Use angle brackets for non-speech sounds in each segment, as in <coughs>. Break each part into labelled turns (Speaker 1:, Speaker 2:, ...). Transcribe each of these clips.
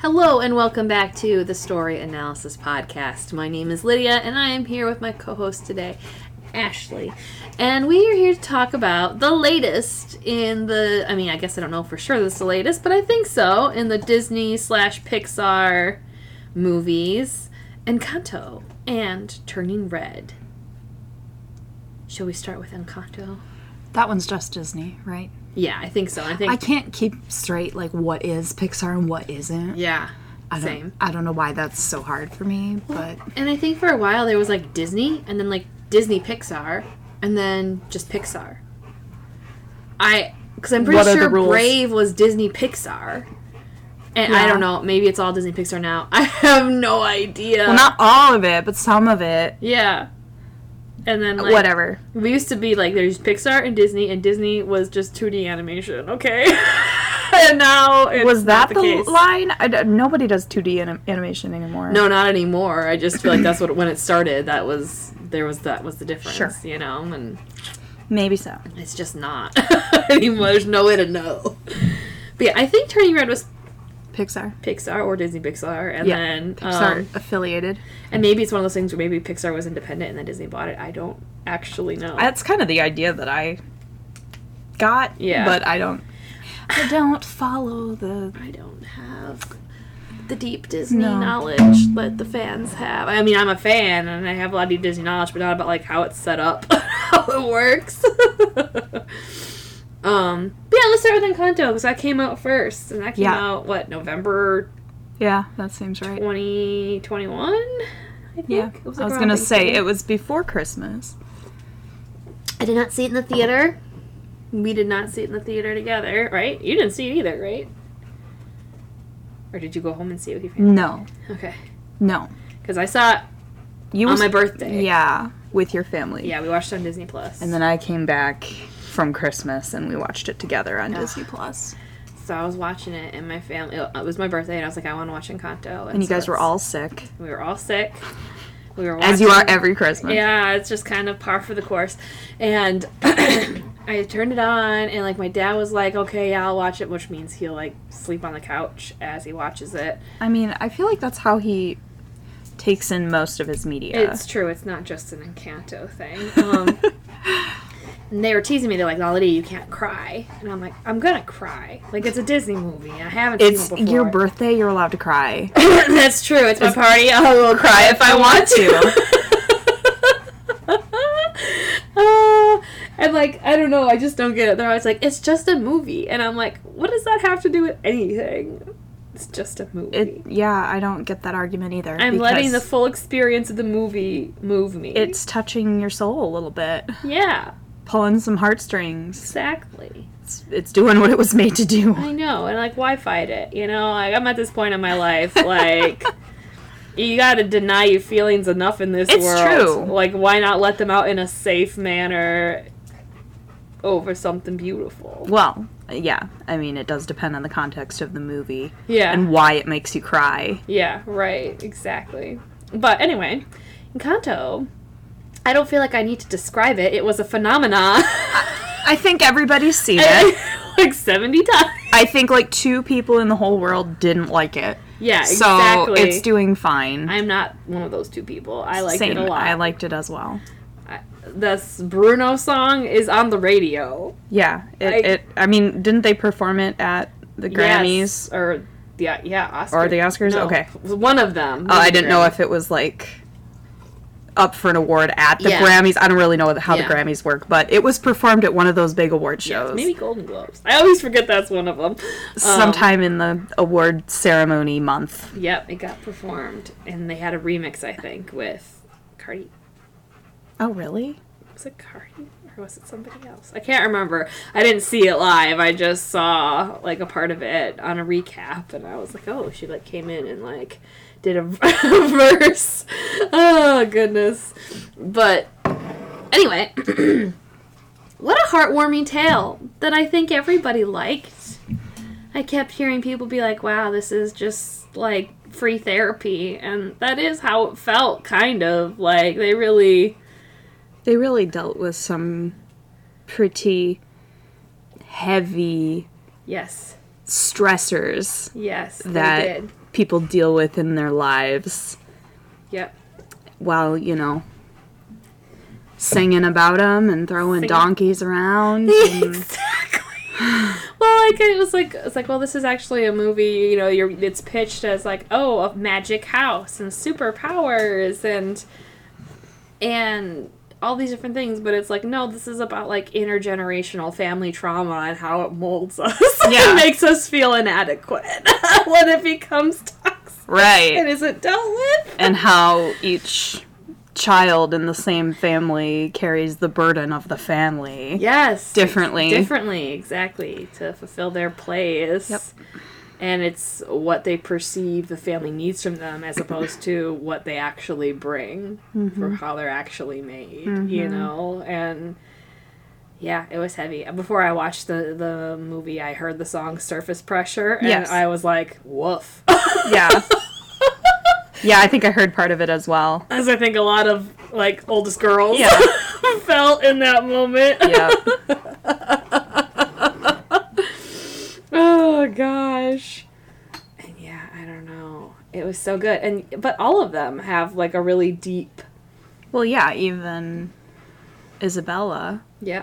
Speaker 1: Hello and welcome back to the Story Analysis Podcast. My name is Lydia and I am here with my co host today, Ashley. And we are here to talk about the latest in the, I mean, I guess I don't know for sure this is the latest, but I think so, in the Disney slash Pixar movies, Encanto and Turning Red. Shall we start with Encanto?
Speaker 2: That one's just Disney, right?
Speaker 1: Yeah, I think so. I think,
Speaker 2: I can't keep straight like what is Pixar and what isn't.
Speaker 1: yeah,
Speaker 2: I don't,
Speaker 1: same.
Speaker 2: I don't know why that's so hard for me, but
Speaker 1: And I think for a while there was like Disney and then like Disney Pixar and then just Pixar. I because I'm pretty
Speaker 2: What
Speaker 1: sure? Brave was Disney Pixar. And I don't know, maybe it's all Disney Pixar now. <laughs> I have no idea.
Speaker 2: well, not all of it, but some of it.
Speaker 1: yeah. And then like,
Speaker 2: Whatever.
Speaker 1: We used to be like there's Pixar and Disney and Disney was just 2D animation, okay? <laughs> and now it's
Speaker 2: Was that the,
Speaker 1: case.
Speaker 2: line? I nobody does 2D anim- animation anymore.
Speaker 1: No, not anymore. I just feel like that's what when it started. That was there was that was the difference,
Speaker 2: Sure.
Speaker 1: you know, and
Speaker 2: Maybe so.
Speaker 1: it's just not <laughs> anymore. There's no way to know. But yeah, I think Turning Red was
Speaker 2: Pixar.
Speaker 1: Pixar or Disney Pixar, and
Speaker 2: Yeah,
Speaker 1: then
Speaker 2: Pixar
Speaker 1: um,
Speaker 2: affiliated.
Speaker 1: and maybe it's one of those things where maybe Pixar was independent and then Disney bought it. I don't actually know.
Speaker 2: That's kind of the idea that I got.
Speaker 1: Yeah.
Speaker 2: But I don't. <sighs> I don't follow the.
Speaker 1: I don't have the deep Disney
Speaker 2: No.
Speaker 1: knowledge that the fans have. I mean, I'm a fan and I have a lot of deep Disney knowledge, but not about like how it's set up, <laughs> how it works. <laughs> um, but yeah, let's start with Encanto because that came out first, and that came
Speaker 2: Yeah.
Speaker 1: out what November
Speaker 2: Yeah, that seems right.
Speaker 1: 2021. I think.
Speaker 2: Yeah.
Speaker 1: It was
Speaker 2: I was gonna say it was before Christmas.
Speaker 1: I did not see it in the theater. We did not see it in the theater together, right? You didn't see it either, right? Or did you go home and see it with your family?
Speaker 2: No.
Speaker 1: Okay.
Speaker 2: No.
Speaker 1: Because I saw it
Speaker 2: You
Speaker 1: on
Speaker 2: was-
Speaker 1: my birthday.
Speaker 2: Yeah, with your family.
Speaker 1: Yeah, we watched it on Disney Plus.
Speaker 2: And then I came back from Christmas and we watched it together on Disney Plus.
Speaker 1: so I was watching it, and my family. It was my birthday, and I was like, I want to watch Encanto.
Speaker 2: And you
Speaker 1: so
Speaker 2: guys were all sick,
Speaker 1: We were all sick. We were watching,
Speaker 2: as you are every Christmas.
Speaker 1: Yeah, it's just kind of par for the course. And <coughs> I turned it on, and like my dad was like, "Okay, yeah, I'll watch it," which means he'll like sleep on the couch as he watches it.
Speaker 2: I mean, I feel like that's how he takes in most of his media.
Speaker 1: It's true. It's not just an Encanto thing. Um, <laughs> and they were teasing me. They're like, "Lolly, you can't cry," and I'm like, "I'm gonna cry. Like it's a Disney movie. I haven't
Speaker 2: It's
Speaker 1: seen it before."
Speaker 2: your birthday, you're allowed to cry. <laughs>
Speaker 1: That's true. It's my party. I will cry if I want to. <laughs> Uh, and like, I don't know. I just don't get it. They're always like, "It's just a movie," and I'm like, "What does that have to do with anything?" It's just a movie.
Speaker 2: It yeah, I don't get that argument either.
Speaker 1: I'm letting the full experience of the movie move me.
Speaker 2: it's touching your soul a little bit,
Speaker 1: yeah,
Speaker 2: pulling some heartstrings.
Speaker 1: exactly.
Speaker 2: It's, it's doing what it was made to do.
Speaker 1: I know, and like, why fight it? You know, like I'm at this point in my life, like. <laughs> You gotta deny your feelings enough in this
Speaker 2: It's
Speaker 1: world.
Speaker 2: true.
Speaker 1: Like, why not let them out in a safe manner over something beautiful?
Speaker 2: Well, yeah, I mean, it does depend on the context of the movie
Speaker 1: Yeah.
Speaker 2: and why it makes you cry.
Speaker 1: Yeah, right, exactly. But anyway, Encanto, I don't feel like I need to describe it. It was a phenomenon.
Speaker 2: I think everybody's seen it. <laughs>
Speaker 1: like 70 times.
Speaker 2: I think like two people in the whole world didn't like it.
Speaker 1: Yeah,
Speaker 2: So
Speaker 1: exactly.
Speaker 2: it's doing fine.
Speaker 1: I'm not one of those two people. I liked
Speaker 2: Same.
Speaker 1: it a lot.
Speaker 2: I liked it as well.
Speaker 1: this Bruno song is on the radio.
Speaker 2: Yeah. It.
Speaker 1: I-
Speaker 2: it I mean, didn't they perform it at the Grammys
Speaker 1: Yes, or yeah, yeah, Oscars.
Speaker 2: or the Oscars?
Speaker 1: No,
Speaker 2: Okay.
Speaker 1: one of them.
Speaker 2: Oh, I didn't know if it was like up for an award at the
Speaker 1: Yeah.
Speaker 2: Grammys. I don't really know how
Speaker 1: Yeah.
Speaker 2: the Grammys work, but it was performed at one of those big award
Speaker 1: Yeah,
Speaker 2: shows.
Speaker 1: maybe Golden Globes. I always forget that's one of them. Um,
Speaker 2: sometime in the award ceremony month.
Speaker 1: Yep, it got performed, and they had a remix, I think, with Cardi.
Speaker 2: Oh, really?
Speaker 1: Was it Cardi or was it somebody else? I can't remember. I didn't see it live. I just saw like a part of it on a recap, and I was like, oh, she like came in and like did a <laughs> verse. Oh goodness. But anyway, <clears throat> what a heartwarming tale that I think everybody liked. I kept hearing people be like, wow, this is just like free therapy. And that is how it felt, kind of. Like, they really.
Speaker 2: They really dealt with some pretty heavy
Speaker 1: Yes.
Speaker 2: stressors
Speaker 1: Yes, they
Speaker 2: that
Speaker 1: did.
Speaker 2: people deal with in their lives
Speaker 1: Yep.
Speaker 2: while, you know, singing about them and throwing
Speaker 1: Singing.
Speaker 2: donkeys around. <laughs> and-
Speaker 1: exactly. well, like it was like it's like well, this is actually a movie. You know, you're it's pitched as like oh, a magic house and superpowers and and all these different things, but it's like no, this is about like intergenerational family trauma and how it molds <laughs> us.
Speaker 2: Yeah.
Speaker 1: it makes us feel inadequate <laughs> when it becomes toxic
Speaker 2: Right.
Speaker 1: and isn't dealt with.
Speaker 2: And how each child in the same family carries the burden of the family.
Speaker 1: Yes.
Speaker 2: Differently.
Speaker 1: Differently, exactly, to fulfill their place.
Speaker 2: Yep.
Speaker 1: And it's what they perceive the family needs from them as opposed to what they actually bring
Speaker 2: Mm-hmm.
Speaker 1: for how they're actually made, you know? And yeah, it was heavy. Before I watched the, the movie, I heard the song Surface Pressure, and
Speaker 2: Yes.
Speaker 1: I was like, woof. <laughs>
Speaker 2: Yeah. yeah, I think I heard part of it as well.
Speaker 1: As I think a lot of, like, oldest girls
Speaker 2: Yeah. <laughs>
Speaker 1: felt in that moment.
Speaker 2: Yeah. <laughs>
Speaker 1: Oh gosh. And yeah, I don't know. It was so good. And but all of them have like a really deep
Speaker 2: Well, yeah, even Isabela,
Speaker 1: Yeah.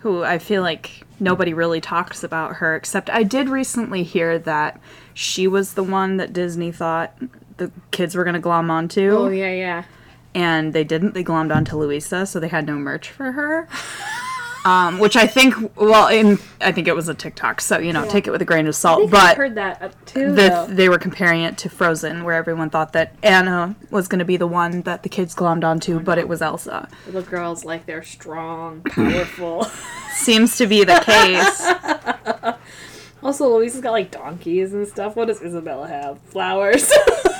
Speaker 2: who I feel like nobody really talks about her, except I did recently hear that she was the one that Disney thought the kids were going to glom onto.
Speaker 1: Oh yeah, yeah.
Speaker 2: and they didn't. They glommed onto Luisa, so they had no merch for her. <laughs> Um, which I think, well, in I think it was a TikTok, so you know, take it with a grain of
Speaker 1: I
Speaker 2: salt. But
Speaker 1: I've heard that too.
Speaker 2: the, they were comparing it to Frozen, where everyone thought that Anna was going to be the one that the kids glommed onto, but it was Elsa.
Speaker 1: Little girls like they're strong, powerful. <laughs>
Speaker 2: Seems to be the case. <laughs>
Speaker 1: also, Luisa's got like donkeys and stuff. What does Isabela have? Flowers.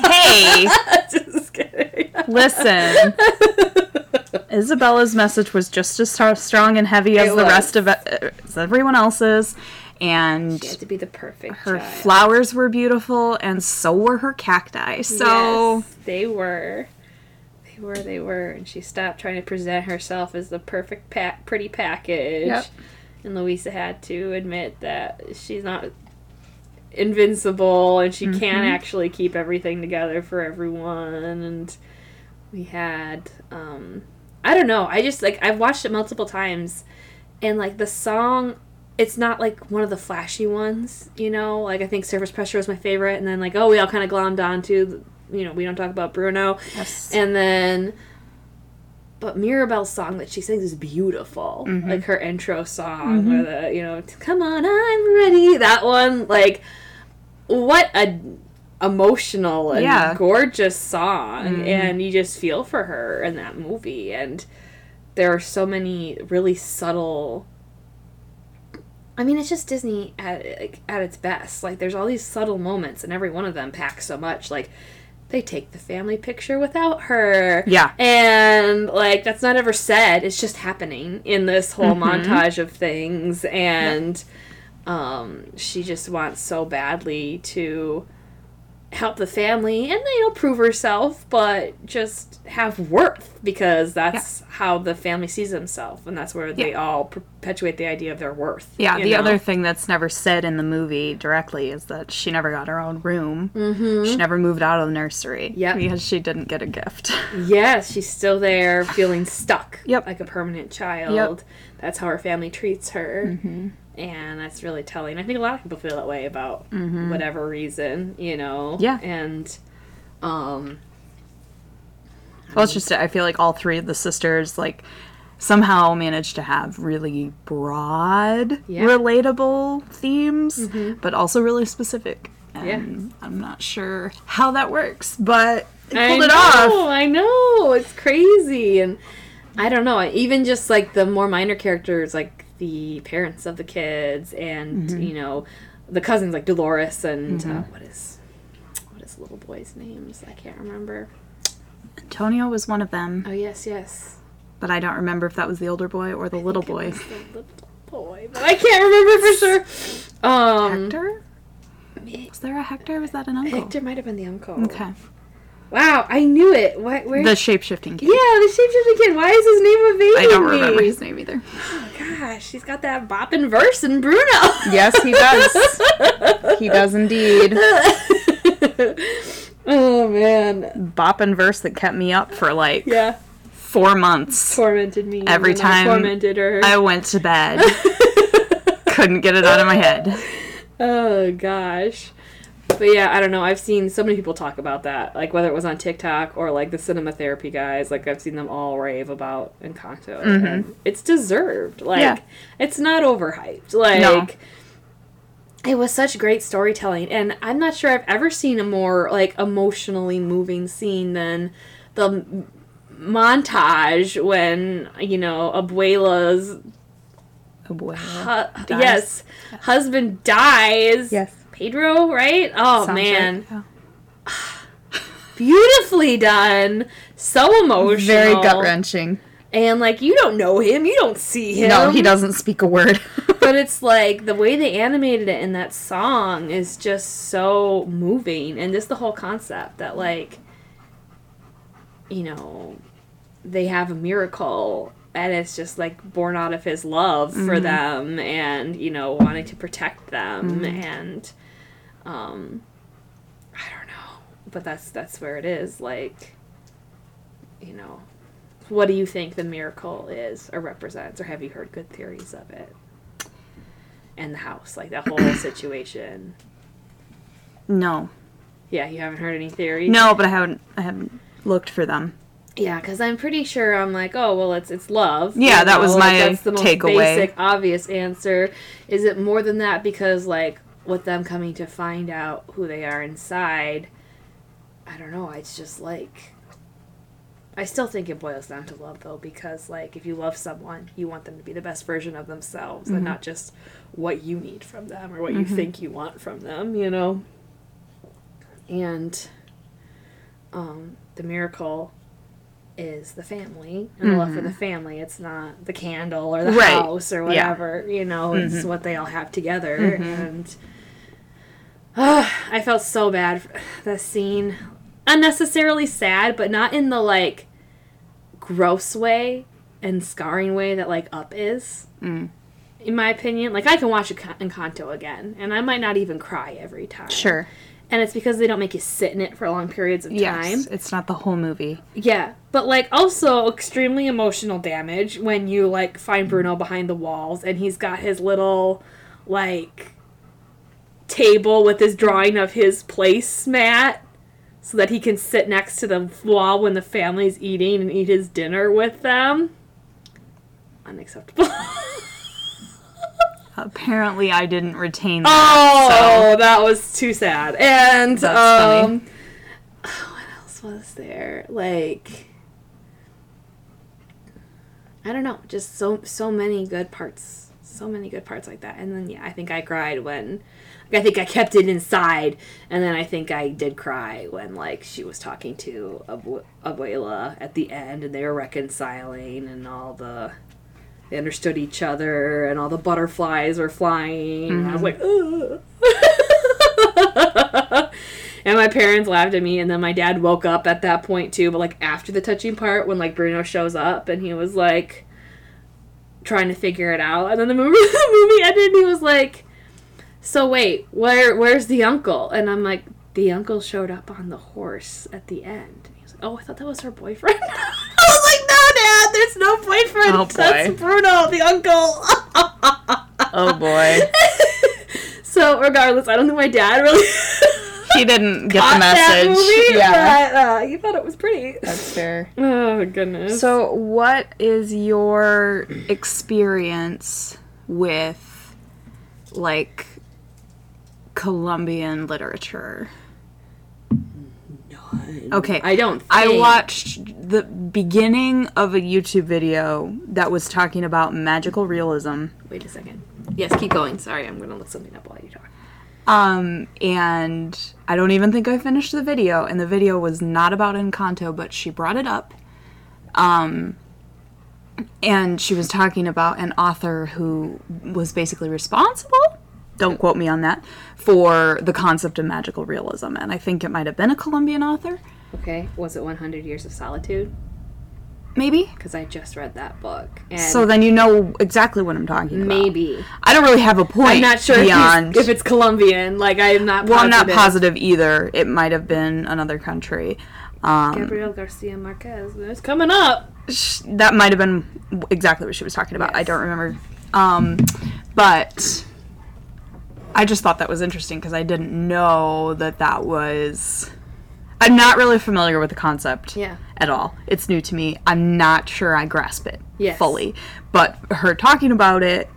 Speaker 2: hey, <laughs>
Speaker 1: Just kidding.
Speaker 2: listen. <laughs> Isabela's message was just as strong and heavy as
Speaker 1: It
Speaker 2: the
Speaker 1: was.
Speaker 2: rest of it, as everyone else's, and
Speaker 1: She had to be the perfect
Speaker 2: her
Speaker 1: child.
Speaker 2: flowers were beautiful, and so were her cacti. So
Speaker 1: Yes, they were. They were, they were. And she stopped trying to present herself as the perfect, pa- pretty package.
Speaker 2: Yep.
Speaker 1: And Luisa had to admit that she's not invincible and she
Speaker 2: Mm-hmm.
Speaker 1: can't actually keep everything together for everyone. And we had, um, I don't know. I just, like, I've watched it multiple times. And, like, the song it's not like one of the flashy ones, you know. Like I think Surface Pressure was my favorite, and then like oh we all kind of glommed onto, you know, we don't talk about Bruno,
Speaker 2: Yes.
Speaker 1: and then, but Mirabel's song that she sings is beautiful,
Speaker 2: Mm-hmm.
Speaker 1: like her intro song or the you know come on I'm ready that one like what a emotional and
Speaker 2: Yeah.
Speaker 1: gorgeous song,
Speaker 2: Mhm.
Speaker 1: and you just feel for her in that movie, and there are so many really subtle I mean, it's just Disney at like, at its best. Like, there's all these subtle moments, and every one of them packs so much. Like, they take the family picture without her,
Speaker 2: Yeah.
Speaker 1: and like that's not ever said. It's just happening in this whole
Speaker 2: Mm-hmm.
Speaker 1: montage of things, and um, she just wants so badly to help the family and you know prove herself but just have worth because that's how the family sees themselves and that's where they all perpetuate the idea of their worth
Speaker 2: Yeah, the
Speaker 1: know?
Speaker 2: other thing that's never said in the movie directly is that she never got her own room. Mm-hmm. She never moved out of the nursery.
Speaker 1: Yep.
Speaker 2: Because she didn't get a gift. <laughs>
Speaker 1: yes she's still there feeling stuck
Speaker 2: Yep.
Speaker 1: like a permanent child yep. that's how her family treats her
Speaker 2: Mm-hmm.
Speaker 1: And that's really telling i think a lot of people feel that way about whatever reason you know
Speaker 2: Mm-hmm. Yeah.
Speaker 1: and um
Speaker 2: well, it's just, I feel like all three of the sisters, like, somehow managed to have really broad,
Speaker 1: Yeah.
Speaker 2: relatable themes, but also really specific.
Speaker 1: Yeah.
Speaker 2: And I'm not sure how that works, but pulled it
Speaker 1: know,
Speaker 2: off.
Speaker 1: I know. It's crazy. And I don't know. Even just like the more minor characters, like the parents of the kids and,
Speaker 2: Mm-hmm.
Speaker 1: you know, the cousins like Dolores and uh, what is what is little boy's names? I can't remember.
Speaker 2: Antonio was one of them,
Speaker 1: Oh yes, yes.
Speaker 2: but I don't remember if that was the older boy or the little boy.
Speaker 1: the little boy, but I can't remember for sure. Um
Speaker 2: Hector? Was there a Hector? Was that an uncle?
Speaker 1: Hector might have been the uncle.
Speaker 2: Okay.
Speaker 1: Wow, I knew it. What? Where?
Speaker 2: The shape shifting kid.
Speaker 1: yeah, the shapeshifting kid. Why is his name evading me?
Speaker 2: I don't
Speaker 1: me?
Speaker 2: remember his name either.
Speaker 1: Oh Gosh, he's got that bopping verse in Bruno.
Speaker 2: Yes, he does. <laughs> he does indeed. <laughs>
Speaker 1: oh man.
Speaker 2: Boppin' verse that kept me up for like
Speaker 1: Yeah,
Speaker 2: four months.
Speaker 1: tormented me
Speaker 2: Every
Speaker 1: then I
Speaker 2: time
Speaker 1: tormented her.
Speaker 2: I went to bed. <laughs> Couldn't get it out of my head.
Speaker 1: Oh gosh. But yeah, I don't know. I've seen so many people talk about that, like whether it was on TikTok or like the cinema therapy guys. Like I've seen them all rave about Encanto, and mm-hmm. it's deserved. Like
Speaker 2: Yeah.
Speaker 1: it's not overhyped. Like
Speaker 2: No.
Speaker 1: it was such great storytelling, and I'm not sure I've ever seen a more like emotionally moving scene than the m- montage when you know Abuela's
Speaker 2: boy.
Speaker 1: hu- yes husband dies.
Speaker 2: Yes.
Speaker 1: Pedro, right? Oh
Speaker 2: Sounds
Speaker 1: man,
Speaker 2: right.
Speaker 1: Beautifully done. So emotional.
Speaker 2: Very gut wrenching.
Speaker 1: And like you don't know him, you don't see him.
Speaker 2: No, he doesn't speak a word. <laughs>
Speaker 1: But it's like the way they animated it in that song is just so moving, and just the whole concept that like, you know, they have a miracle. And it's just like born out of his love for mm-hmm. them, and you know, wanting to protect them, mm-hmm. and um, I don't know, but that's that's where it is. Like, you know, what do you think the miracle is or represents, or have you heard good theories of it? And the house, like that whole <clears throat> situation.
Speaker 2: no.
Speaker 1: Yeah, you haven't heard any theories.
Speaker 2: No, but I haven't I haven't looked for them.
Speaker 1: Yeah, because I'm pretty sure I'm like, oh well, it's it's love.
Speaker 2: Yeah,
Speaker 1: you
Speaker 2: that was
Speaker 1: like,
Speaker 2: my
Speaker 1: that's the most
Speaker 2: takeaway.
Speaker 1: basic, obvious answer. Is it more than that? Because like with them coming to find out who they are inside, I don't know. It's just like. I still think it boils down to love though, because like if you love someone, you want them to be the best version of themselves, and not just what you need from them or what you think you want from them. You know. And. Um, the miracle is the family and the love for the family. It's not the candle or the
Speaker 2: Right.
Speaker 1: house or
Speaker 2: Yeah.
Speaker 1: whatever. You know, it's what they all have together. And uh, I felt so bad for <sighs> the scene. Unnecessarily sad, but not in the like gross way and scarring way that like Up is.
Speaker 2: Mm.
Speaker 1: In my opinion, like I can watch Enc- Encanto again, and I might not even cry every time.
Speaker 2: Sure.
Speaker 1: And it's because they don't make you sit in it for long periods of time.
Speaker 2: Yes. It's not the whole movie.
Speaker 1: Yeah, but like also extremely emotional damage when you like find Bruno behind the walls and he's got his little like table with his drawing of his place mat so that he can sit next to the wall when the family's eating and eat his dinner with them. Unacceptable. <laughs>
Speaker 2: Apparently I didn't retain that.
Speaker 1: Oh, so. that was too sad. And
Speaker 2: That's funny.
Speaker 1: um, <sighs> what else was there? Like, I don't know, just so so many good parts, so many good parts like that. And then yeah, I think I cried when. I think I kept it inside, and then I think I did cry when like she was talking to Abu- Abuela at the end, and they were reconciling, and all the they understood each other and all the butterflies were flying. And I was mm-hmm. like, Ugh. <laughs> and my parents laughed at me, and then my dad woke up at that point too. But like after the touching part, when like Bruno shows up and he was like trying to figure it out, and then the movie <laughs> the movie ended, and he was like, "So wait, where where's the uncle?" And I'm like, "The uncle showed up on the horse at the end." And he was like, "Oh, I thought that was her boyfriend." <laughs> I was like, "No, Dad, there's no boyfriend.
Speaker 2: Oh, boy.
Speaker 1: That's Bruno, the uncle." <laughs>
Speaker 2: Oh boy. <laughs>
Speaker 1: so regardless, I don't think my dad really
Speaker 2: he didn't get the
Speaker 1: that
Speaker 2: message.
Speaker 1: movie,
Speaker 2: yeah.
Speaker 1: but uh, he thought it was pretty.
Speaker 2: That's fair. <laughs>
Speaker 1: Oh goodness.
Speaker 2: So, what is your experience with like Colombian literature? Okay.
Speaker 1: I don't.
Speaker 2: I watched the beginning of a YouTube video that was talking about magical realism.
Speaker 1: Wait a second. Yes, keep going. Sorry, I'm gonna look something up while you talk.
Speaker 2: Um, and I don't even think I finished the video, and the video was not about Encanto, but she brought it up. Um, and she was talking about an author who was basically responsible, don't quote me on that, for the concept of magical realism. And I think it might have been a Colombian author.
Speaker 1: Okay, was it 100 Years of Solitude?
Speaker 2: Maybe.
Speaker 1: Because I just read that book. And
Speaker 2: So then you know exactly what I'm talking about.
Speaker 1: maybe.
Speaker 2: I don't really have a point.
Speaker 1: I'm not sure if,
Speaker 2: beyond.
Speaker 1: he's- if it's Colombian. Like, I'm not
Speaker 2: well, I'm not
Speaker 1: positive.
Speaker 2: positive either. It might have been another country. Um,
Speaker 1: Gabriel Garcia Marquez. It's coming up.
Speaker 2: that might have been exactly what she was talking about. I don't remember. Um, but I just thought that was interesting because I didn't know that that was. I'm not really familiar with the concept
Speaker 1: Yeah.
Speaker 2: at all. It's new to me. I'm not sure I grasp it
Speaker 1: Yes.
Speaker 2: fully. But her talking about it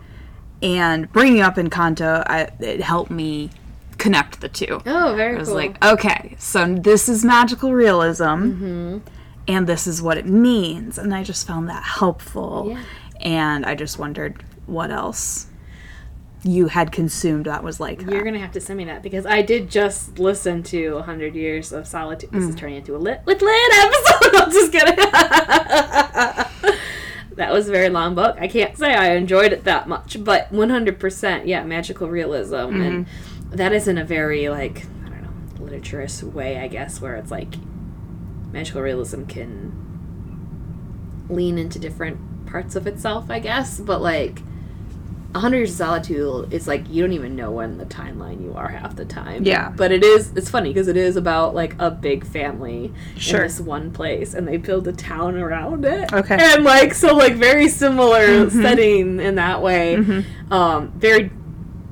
Speaker 2: and bringing up Encanto, I, it helped me connect the two.
Speaker 1: Oh, very
Speaker 2: I was
Speaker 1: cool.
Speaker 2: like, okay, so this is magical realism,
Speaker 1: Mm-hmm.
Speaker 2: and this is what it means, and I just found that helpful.
Speaker 1: Yeah.
Speaker 2: And I just wondered what else you had consumed that was like
Speaker 1: You're
Speaker 2: that.
Speaker 1: gonna have to send me that because I did just listen to 100 Years of Solitude. This is
Speaker 2: Mm.
Speaker 1: turning into a lit with lit episode. <laughs> I'm just kidding. <laughs> that was a very long book. I can't say I enjoyed it that much, but 100%, yeah, magical realism, and
Speaker 2: Mm-hmm.
Speaker 1: that is in a very like I don't know literaturous way, I guess, where it's like magical realism can lean into different parts of itself, I guess, but like. A hundred years of solitude is like you don't even know when the timeline you are half the time.
Speaker 2: Yeah.
Speaker 1: but it is. It's funny because it is about like a big family
Speaker 2: Sure.
Speaker 1: in this one place, and they build a town around it.
Speaker 2: Okay.
Speaker 1: and like so, like very similar setting in that way. Um, very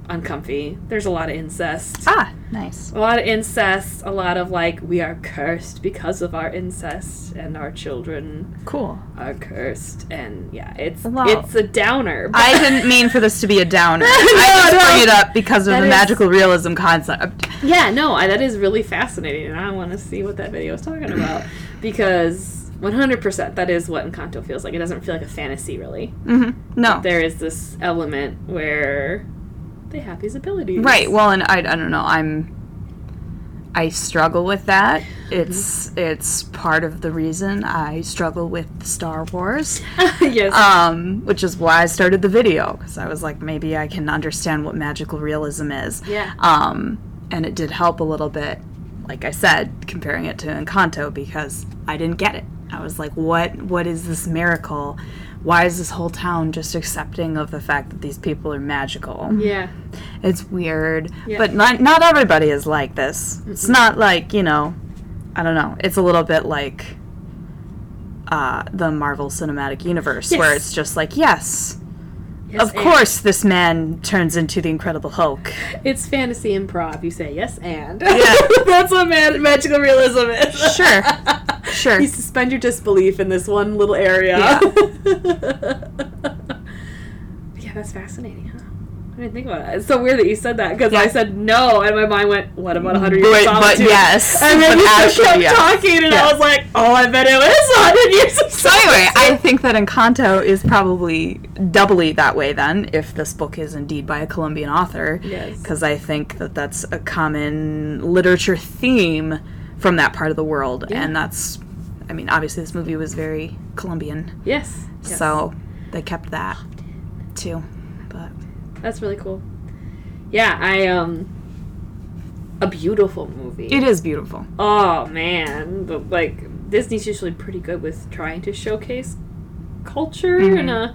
Speaker 1: uncomfy. There's a lot of incest.
Speaker 2: Ah, nice.
Speaker 1: A lot of incest, a lot of like, we are cursed because of our incest, and our children
Speaker 2: Cool.
Speaker 1: are cursed. And yeah, it's
Speaker 2: Wow.
Speaker 1: it's a downer. <laughs>
Speaker 2: I didn't mean for this to be a downer. <laughs> I just
Speaker 1: no.
Speaker 2: bring it up because of
Speaker 1: That
Speaker 2: the
Speaker 1: is-
Speaker 2: magical realism concept.
Speaker 1: yeah, no, I, that is really fascinating, and I want to see what that video is talking about because 100% that is what Encanto feels like. It doesn't feel like a fantasy, really.
Speaker 2: hmm No.
Speaker 1: There is this element where they have these abilities.
Speaker 2: Right. Well, and I, I don't know. I'm I struggle with that. It's
Speaker 1: Mm-hmm.
Speaker 2: it's part of the reason I struggle with Star Wars. <laughs>
Speaker 1: yes.
Speaker 2: Um, which is why I started the video because I was like maybe I can understand what magical realism is.
Speaker 1: Yeah.
Speaker 2: Um, and it did help a little bit. Like I said, comparing it to Encanto because I didn't get it. I was like, what what is this miracle? Why is this whole town just accepting of the fact that these people are magical?
Speaker 1: yeah.
Speaker 2: It's weird,
Speaker 1: Yeah.
Speaker 2: but not not everybody is like this. It's not like you know, I don't know. It's a little bit like uh, the Marvel Cinematic Universe, where it's just like, yes,
Speaker 1: Yes,
Speaker 2: of
Speaker 1: and.
Speaker 2: course, this man turns into the Incredible Hulk.
Speaker 1: It's fantasy improv. You say yes and.
Speaker 2: Yeah. <laughs>
Speaker 1: That's what mag- magical realism is.
Speaker 2: Sure. <laughs> Sure.
Speaker 1: You suspend your disbelief in this one little area.
Speaker 2: Yeah. <laughs> <laughs>
Speaker 1: yeah, that's fascinating, huh? I didn't think about it. It's so weird that you said that because
Speaker 2: Yeah.
Speaker 1: I said no, and my mind went, "What about 100 years
Speaker 2: But-
Speaker 1: of
Speaker 2: but yes,
Speaker 1: and then you kept
Speaker 2: yes.
Speaker 1: talking, and
Speaker 2: Yeah.
Speaker 1: I was like, "Oh, I bet it was 100 years of
Speaker 2: So anyway, I think that Encanto is probably doubly that way then, if this book is indeed by a Colombian author.
Speaker 1: Yes.
Speaker 2: Because I think that that's a common literature theme from that part of the world,
Speaker 1: Yeah.
Speaker 2: and that's, I mean, obviously this movie was very Colombian,
Speaker 1: yes, yes.
Speaker 2: so they kept that too. But
Speaker 1: that's really cool. Yeah, I um, a beautiful movie.
Speaker 2: it is beautiful.
Speaker 1: Oh man, but like Disney's usually pretty good with trying to showcase culture
Speaker 2: Mm-hmm.
Speaker 1: in a.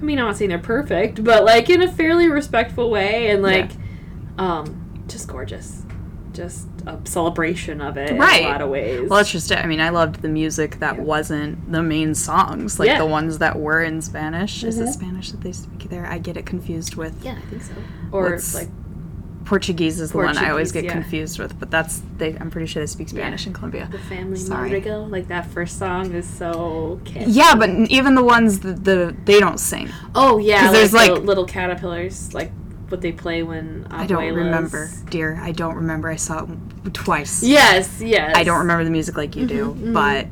Speaker 1: I mean, I'm not saying they're perfect, but like in a fairly respectful way, and like, um, just gorgeous, just a celebration of it
Speaker 2: Right.
Speaker 1: in a lot of ways.
Speaker 2: Well, that's just it. I mean, I loved the music that
Speaker 1: Yeah.
Speaker 2: wasn't the main songs, like
Speaker 1: Yeah.
Speaker 2: the ones that were in Spanish. Is it
Speaker 1: Mhm.
Speaker 2: Spanish that they speak there? I get it confused with.
Speaker 1: yeah, I think so. Or like,
Speaker 2: Portuguese is the one I always get
Speaker 1: yeah.
Speaker 2: confused with, but that's they. I'm pretty sure they speak Spanish in Colombia.
Speaker 1: the Family
Speaker 2: Sorry.
Speaker 1: Madrigal, like that first song is so catchy.
Speaker 2: Yeah, but even the ones that the they don't sing.
Speaker 1: Oh yeah,
Speaker 2: there's,
Speaker 1: like, the
Speaker 2: like-
Speaker 1: little caterpillars, like what they play when
Speaker 2: I don't remember, dear. I don't remember. I saw it twice.
Speaker 1: Yes, yes.
Speaker 2: I don't remember the music like you do,
Speaker 1: Mhm, mhm.
Speaker 2: but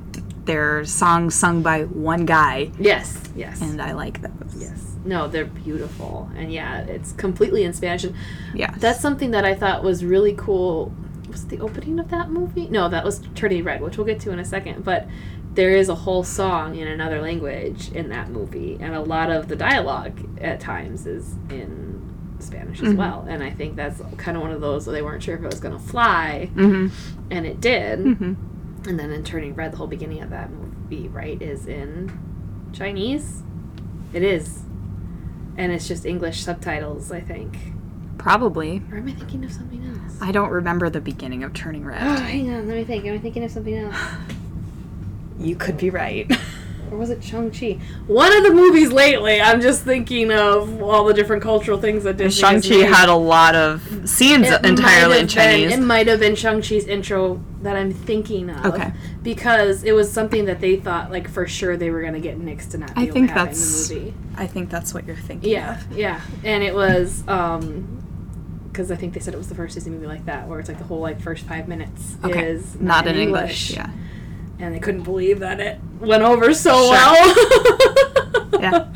Speaker 2: they're songs sung by one guy,
Speaker 1: Yes, yes.
Speaker 2: and I like those.
Speaker 1: Yes. No, they're beautiful. And yeah, it's completely in Spanish. And
Speaker 2: Yes.
Speaker 1: that's something that I thought was really cool. Was it the opening of that movie? No, that was Turning Red, which we'll get to in a second. But there is a whole song in another language in that movie. And a lot of the dialogue at times is in Spanish as
Speaker 2: Mhm.
Speaker 1: well. And I think that's kind of one of those where they weren't sure if it was going to fly.
Speaker 2: Mm-hmm.
Speaker 1: And it did.
Speaker 2: Mm-hmm.
Speaker 1: And then in Turning Red, the whole beginning of that movie, right, is in Chinese. It is. And it's just English subtitles, I think.
Speaker 2: Probably.
Speaker 1: Or am I thinking of something else?
Speaker 2: I don't remember the beginning of Turning Red.
Speaker 1: Oh, <gasps> hang on, let me think. Am I thinking of something else? <sighs>
Speaker 2: you could be right. <laughs>
Speaker 1: Or was it Shang-Chi? One of the movies lately, I'm just thinking of all the different cultural things that Disney has
Speaker 2: Shang-Chi had a lot of scenes
Speaker 1: It
Speaker 2: entirely in
Speaker 1: have
Speaker 2: Chinese.
Speaker 1: Been, it might have been Shang-Chi's intro that I'm thinking of.
Speaker 2: Okay.
Speaker 1: Because it was something that they thought, like, for sure they were going to get nixed to not be
Speaker 2: I
Speaker 1: able
Speaker 2: think
Speaker 1: to have
Speaker 2: that's-
Speaker 1: in the movie.
Speaker 2: I think that's what you're thinking
Speaker 1: Yeah,
Speaker 2: of.
Speaker 1: yeah. And it was, um... Because I think they said it was the first Disney movie like that, where it's like the whole like first five minutes
Speaker 2: Okay.
Speaker 1: is
Speaker 2: Not in English. Yeah.
Speaker 1: And they couldn't believe that it went over so
Speaker 2: Sure.
Speaker 1: well. <laughs>
Speaker 2: Yeah.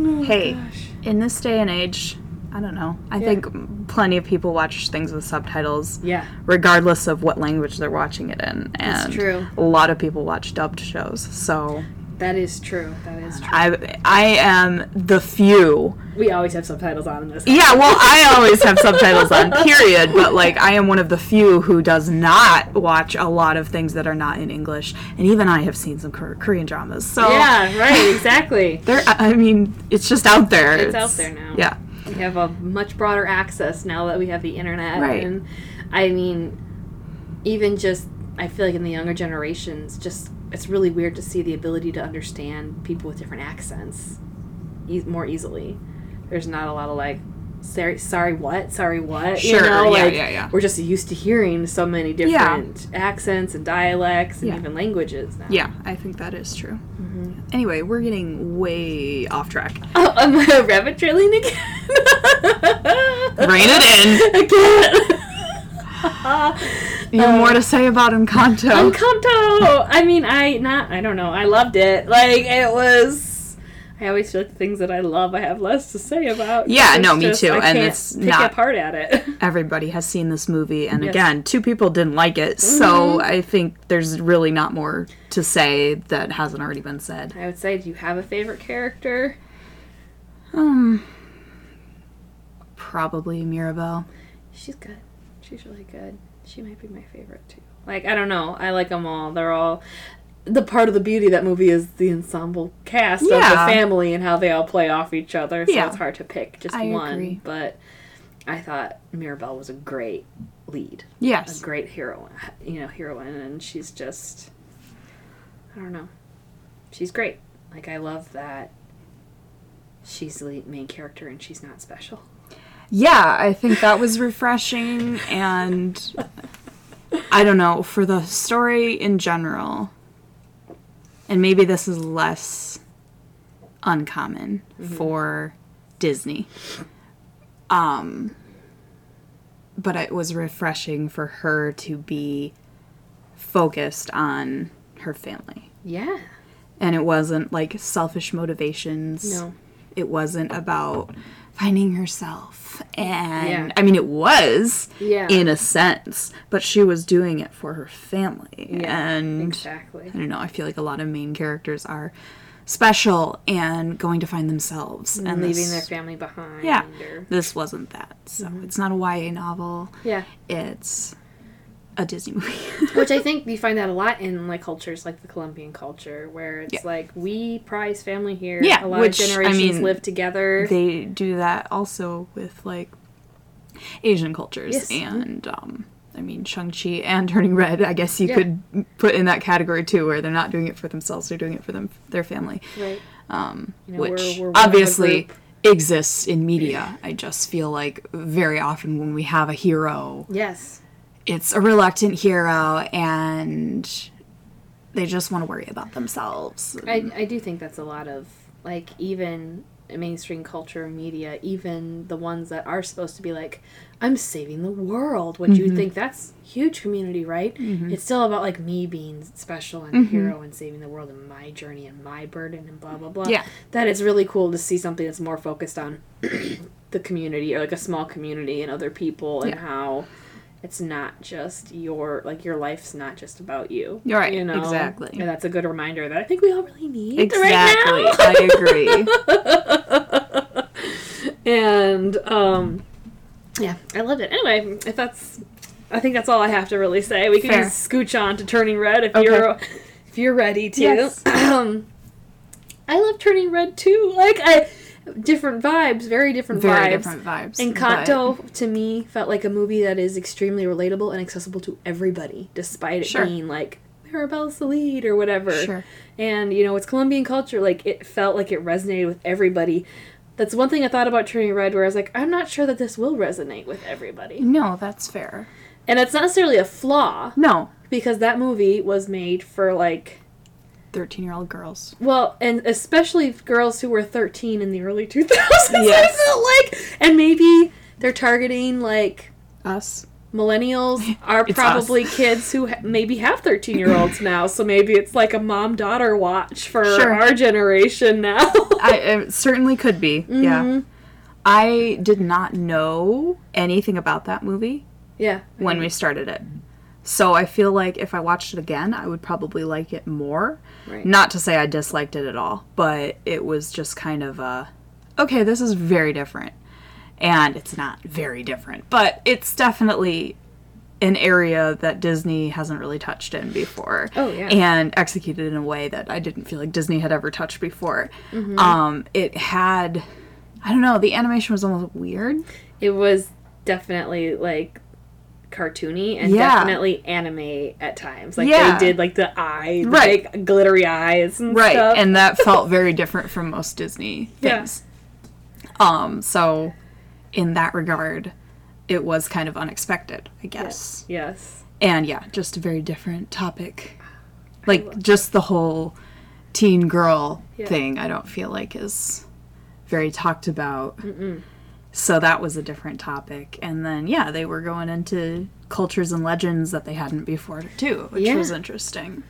Speaker 1: Oh,
Speaker 2: Hey.
Speaker 1: gosh.
Speaker 2: In this day and age, I don't know. I
Speaker 1: Yeah.
Speaker 2: think plenty of people watch things with subtitles
Speaker 1: Yeah,
Speaker 2: regardless of what language they're watching it in. And
Speaker 1: That's true.
Speaker 2: a lot of people watch dubbed shows. So
Speaker 1: that is true. That is true.
Speaker 2: I I am the few.
Speaker 1: We always have subtitles on in this.
Speaker 2: Yeah, well, I always have subtitles on, period. But like, I am one of the few who does not watch a lot of things that are not in English, and even I have seen some Kor- Korean dramas. So
Speaker 1: Yeah, right, exactly. <laughs>
Speaker 2: there. I mean, it's just out there.
Speaker 1: It's out there now.
Speaker 2: Yeah.
Speaker 1: We have a much broader access now that we have the internet.
Speaker 2: Right.
Speaker 1: And I mean, even just, I feel like in the younger generations, just, it's really weird to see the ability to understand people with different accents e- more easily. There's not a lot of like, sorry, sorry, what? Sorry, what?
Speaker 2: Sure,
Speaker 1: You know,
Speaker 2: yeah,
Speaker 1: like,
Speaker 2: yeah, yeah.
Speaker 1: We're just used to hearing so many different accents and dialects and
Speaker 2: Yeah.
Speaker 1: even languages now.
Speaker 2: Yeah, I think that is true.
Speaker 1: Mm-hmm.
Speaker 2: Anyway, we're getting way off track.
Speaker 1: Oh, I'm a rabbit trailing again. <laughs>
Speaker 2: Rein it in
Speaker 1: Again. <laughs>
Speaker 2: You have more to say about Encanto?
Speaker 1: Encanto. I mean, I not. I don't know. I loved it. Like it was. I always feel like the things that I love, I have less to say about.
Speaker 2: Yeah, no, me
Speaker 1: just-
Speaker 2: too,
Speaker 1: I
Speaker 2: and it's
Speaker 1: pick
Speaker 2: not-
Speaker 1: apart at it. <laughs>
Speaker 2: Everybody has seen this movie, and
Speaker 1: Yes.
Speaker 2: again, two people didn't like it,
Speaker 1: Mm-hmm.
Speaker 2: so I think there's really not more to say that hasn't already been said.
Speaker 1: I would say, do you have a favorite character?
Speaker 2: Um, probably Mirabel.
Speaker 1: She's good. She's really good. She might be my favorite too. Like I don't know. I like them all. They're all. The part of the beauty of that movie is the ensemble cast of the family and how they all play off each other. So
Speaker 2: Yeah.
Speaker 1: it's hard to pick just
Speaker 2: I
Speaker 1: one.
Speaker 2: agree.
Speaker 1: But I thought Mirabel was a great lead,
Speaker 2: Yes.
Speaker 1: a great heroine. You know, heroine, and she's just. I don't know. She's great. Like I love that. She's the main character and she's not special.
Speaker 2: Yeah, I think that was refreshing, and <laughs> I don't know, for the story in general, and maybe this is less uncommon for Disney. Um, but it was refreshing for her to be focused on her family.
Speaker 1: Yeah.
Speaker 2: And it wasn't like selfish motivations.
Speaker 1: No.
Speaker 2: It wasn't about finding herself. And
Speaker 1: Yeah.
Speaker 2: I mean, it was
Speaker 1: Yeah.
Speaker 2: in a sense, but she was doing it for her family.
Speaker 1: Yeah,
Speaker 2: and
Speaker 1: exactly.
Speaker 2: I don't know, I feel like a lot of main characters are special and going to find themselves and
Speaker 1: leaving
Speaker 2: this,
Speaker 1: their family behind.
Speaker 2: Yeah.
Speaker 1: Or,
Speaker 2: This wasn't that. So mm-hmm. it's not a YA novel.
Speaker 1: yeah.
Speaker 2: It's a Disney movie. <laughs>
Speaker 1: Which I think you find that a lot in like cultures like the Colombian culture, where it's
Speaker 2: Yeah.
Speaker 1: like we prize family here.
Speaker 2: Yeah,
Speaker 1: a lot
Speaker 2: which,
Speaker 1: of generations
Speaker 2: mean,
Speaker 1: live together.
Speaker 2: they do that also with like Asian cultures
Speaker 1: Yes.
Speaker 2: and um I mean Shang-Chi and Turning Red, I guess you
Speaker 1: Yeah.
Speaker 2: could put in that category too where they're not doing it for themselves, they're doing it for them their family.
Speaker 1: right.
Speaker 2: Um
Speaker 1: You know,
Speaker 2: which
Speaker 1: we're- we're one of a
Speaker 2: obviously exists in media. I just feel like very often when we have a hero,
Speaker 1: Yes.
Speaker 2: It's a reluctant hero and they just want to worry about themselves.
Speaker 1: I, I do think that's a lot of like even mainstream culture and media, even the ones that are supposed to be like, I'm saving the world. Which
Speaker 2: Mm-hmm.
Speaker 1: you think that's huge community, right? It's still about like me being special and
Speaker 2: Mm-hmm.
Speaker 1: a hero and saving the world and my journey and my burden and blah blah blah.
Speaker 2: Yeah.
Speaker 1: That is really cool to see something that's more focused on <clears throat> the community or like a small community and other people and
Speaker 2: Yeah.
Speaker 1: how it's not just your like your life's not just about you.
Speaker 2: You're right,
Speaker 1: You know?
Speaker 2: exactly.
Speaker 1: And that's a good reminder that I think we all really need
Speaker 2: Exactly.
Speaker 1: right now.
Speaker 2: I agree. <laughs>
Speaker 1: and um yeah, I loved it. Anyway, if that's I think that's all I have to really say. We can
Speaker 2: Fair.
Speaker 1: scooch on to Turning Red if
Speaker 2: Okay.
Speaker 1: you're if you're ready to.
Speaker 2: Yes.
Speaker 1: um, <clears throat> I love Turning Red too. Like I, different vibes, very different vibes.
Speaker 2: Very
Speaker 1: vibes.
Speaker 2: different vibes. but-
Speaker 1: Encanto to me felt like a movie that is extremely relatable and accessible to everybody, despite it
Speaker 2: Sure.
Speaker 1: being like Maribella's the lead or whatever.
Speaker 2: Sure.
Speaker 1: And you know, it's Colombian culture. Like it felt like it resonated with everybody. That's one thing I thought about Turning Red, where I was like, I'm not sure that this will resonate with everybody.
Speaker 2: No, that's fair.
Speaker 1: And it's not necessarily a flaw
Speaker 2: No,
Speaker 1: because that movie was made for like,
Speaker 2: thirteen-year-old girls.
Speaker 1: well, and especially girls who were 13 in the early 2000s.
Speaker 2: Yes.
Speaker 1: I felt like, and maybe they're targeting like
Speaker 2: Us.
Speaker 1: millennials <laughs> are
Speaker 2: It's
Speaker 1: probably kids who ha- maybe have 13 year olds now so maybe it's like a mom daughter watch for
Speaker 2: Sure.
Speaker 1: our generation now <laughs>
Speaker 2: I it certainly could be. Yeah.
Speaker 1: Mhm.
Speaker 2: I did not know anything about that movie
Speaker 1: yeah
Speaker 2: when we started it. So I feel like if I watched it again, I would probably like it more.
Speaker 1: Right.
Speaker 2: Not to say I disliked it at all, but it was just kind of a okay, this is very different. And it's not very different, but it's definitely an area that Disney hasn't really touched in before.
Speaker 1: Oh, yeah.
Speaker 2: And executed in a way that I didn't feel like Disney had ever touched before.
Speaker 1: Mm-hmm.
Speaker 2: Um, it had I don't know, the animation was almost weird.
Speaker 1: it was definitely like cartoony and
Speaker 2: Yeah.
Speaker 1: definitely anime at times like
Speaker 2: Yeah.
Speaker 1: they did like the eye
Speaker 2: Right.
Speaker 1: big glittery eyes and
Speaker 2: right
Speaker 1: stuff.
Speaker 2: and that felt very different from most disney <laughs>
Speaker 1: Yeah.
Speaker 2: things um so in that regard it was kind of unexpected i guess
Speaker 1: yes
Speaker 2: and yeah just a very different topic like just the whole teen girl
Speaker 1: Yeah.
Speaker 2: thing i don't feel like is very talked about so that was a different topic and then yeah they were going into cultures and legends that they hadn't before too which
Speaker 1: Yeah.
Speaker 2: was interesting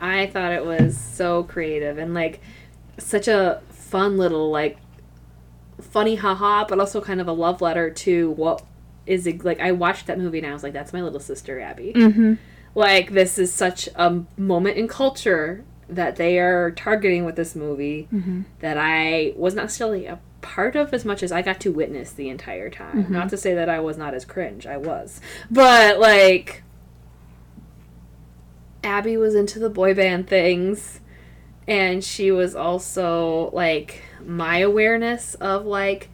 Speaker 1: I thought it was so creative and like such a fun little like funny haha, but also kind of a love letter to what is it, like. I watched that movie and I was like, that's my little sister Abby.
Speaker 2: mm-hmm
Speaker 1: Like this is such a moment in culture that they are targeting with this movie
Speaker 2: Mm-hmm.
Speaker 1: that I was not necessarily a part of as much as I got to witness the entire time. Mm-hmm. Not to say that I was not as cringe, I was. But like Abby was into the boy band things and she was also like my awareness of like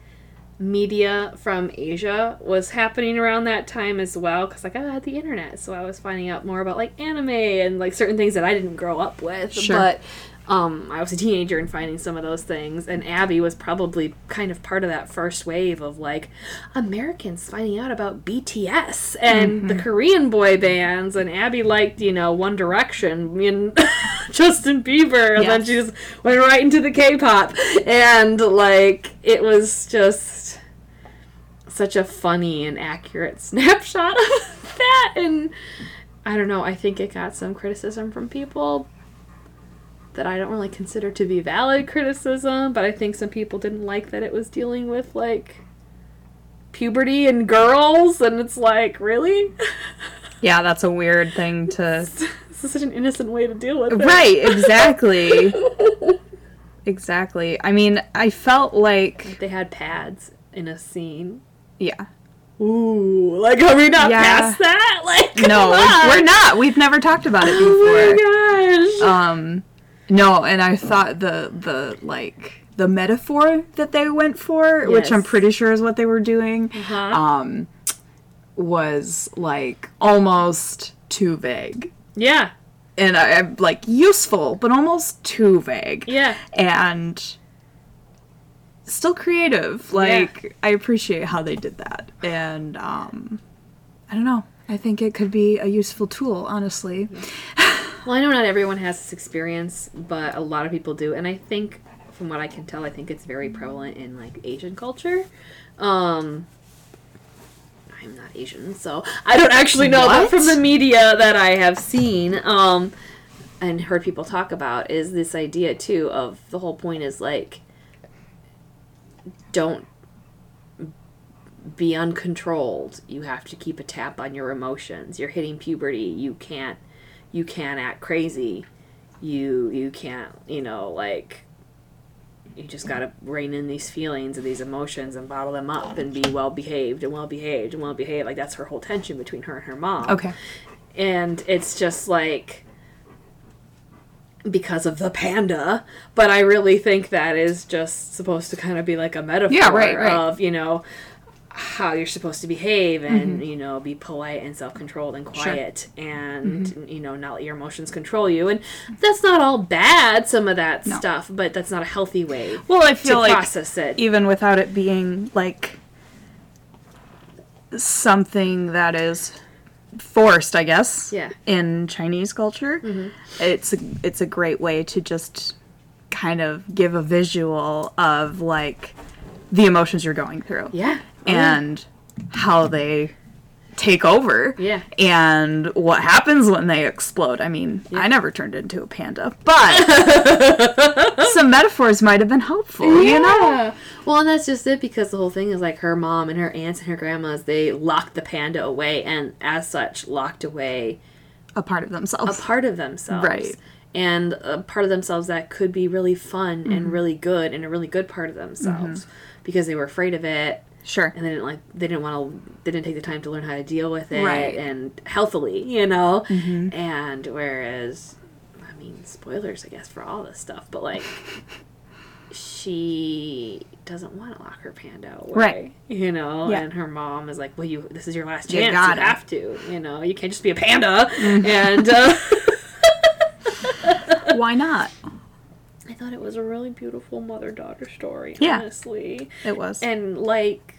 Speaker 1: media from Asia was happening around that time as well because like I had the internet so I was finding out more about like anime and like certain things that I didn't grow up with
Speaker 2: Sure.
Speaker 1: but um, I was a teenager and finding some of those things and Abby was probably kind of part of that first wave of like Americans finding out about BTS and
Speaker 2: Mm-hmm.
Speaker 1: the Korean boy bands and Abby liked you know One Direction and <laughs> Justin Bieber and then she just went right into the K-pop and like it was just such a funny and accurate <laughs> snapshot of that and I don't know I think it got some criticism from people that I don't really consider to be valid criticism but I think some people didn't like that it was dealing with like puberty and girls and it's like really <laughs>
Speaker 2: Yeah, that's a weird thing to.
Speaker 1: this is such an innocent way to deal with it
Speaker 2: right, exactly. <laughs> exactly. I mean, I felt like.
Speaker 1: they had pads in a scene
Speaker 2: Yeah.
Speaker 1: Ooh, like are we not
Speaker 2: Yeah.
Speaker 1: past that? Like
Speaker 2: No, we're not. We've never talked about it before.
Speaker 1: Oh my gosh.
Speaker 2: Um, no, and I thought the the like the metaphor that they went for, which I'm pretty sure is what they were doing,
Speaker 1: Uh-huh.
Speaker 2: um, was like almost too vague,
Speaker 1: yeah,
Speaker 2: and I, I'm like useful, but almost too vague.
Speaker 1: yeah.
Speaker 2: and still creative. Like I appreciate how they did that, and um, I don't know. I think it could be a useful tool, honestly.
Speaker 1: Well, I know not everyone has this experience, but a lot of people do, and I think, from what I can tell, I think it's very prevalent in like Asian culture. Um, I'm not Asian, so I don't actually know, but from the media that I have seen, um, and heard people talk about, is this idea too of the whole point is like, don't be uncontrolled. You have to keep a tap on your emotions. You're hitting puberty. You can't you can't act crazy. You you can't, you know, like you just gotta rein in these feelings and these emotions and bottle them up and be well behaved and well behaved and well behaved. Like that's her whole tension between her and her mom.
Speaker 2: Okay.
Speaker 1: And it's just like because of the panda, but I really think that is just supposed to kind of be like a metaphor
Speaker 2: Yeah, right, right.
Speaker 1: of, you know, how you're supposed to behave and, you know, be polite and self controlled and
Speaker 2: Mm-hmm. Sure. Mm-hmm.
Speaker 1: quiet and, you know, not let your emotions control you. And that's not all bad, some of that
Speaker 2: No.
Speaker 1: stuff, but that's not a healthy way
Speaker 2: Well, I
Speaker 1: to
Speaker 2: feel like
Speaker 1: process it.
Speaker 2: even without it being like something that is forced, I guess.
Speaker 1: Yeah.
Speaker 2: In Chinese culture, it's a, it's a great way to just kind of give a visual of like the emotions you're going through.
Speaker 1: Yeah. Oh, yeah.
Speaker 2: And how they take over.
Speaker 1: Yeah.
Speaker 2: And what happens when they explode. I mean, I never turned into a panda, but <laughs> some metaphors might have been helpful, you know?
Speaker 1: Well, and that's just it because the whole thing is like her mom and her aunts and her grandmas, they locked the panda away and as such locked away
Speaker 2: A part of themselves.
Speaker 1: a part of themselves.
Speaker 2: Right.
Speaker 1: And a part of themselves that could be really fun and mm-hmm. really good and a really good part of themselves mm-hmm. because they were afraid of it
Speaker 2: Sure.
Speaker 1: and they didn't like they didn't want to they didn't take the time to learn how to deal with it
Speaker 2: Right.
Speaker 1: and healthily, you know. And whereas I mean, spoilers I guess for all this stuff, but like she doesn't want to lock her panda away,
Speaker 2: Right.
Speaker 1: You know,
Speaker 2: Yeah.
Speaker 1: and her mom is like, "Well, you this is your last
Speaker 2: You
Speaker 1: chance. You,
Speaker 2: gotta."
Speaker 1: have to. You know, you can't just be a panda." And uh, <laughs>
Speaker 2: Why not?
Speaker 1: I thought it was a really beautiful mother daughter story.
Speaker 2: Yeah.
Speaker 1: honestly,
Speaker 2: It was.
Speaker 1: and like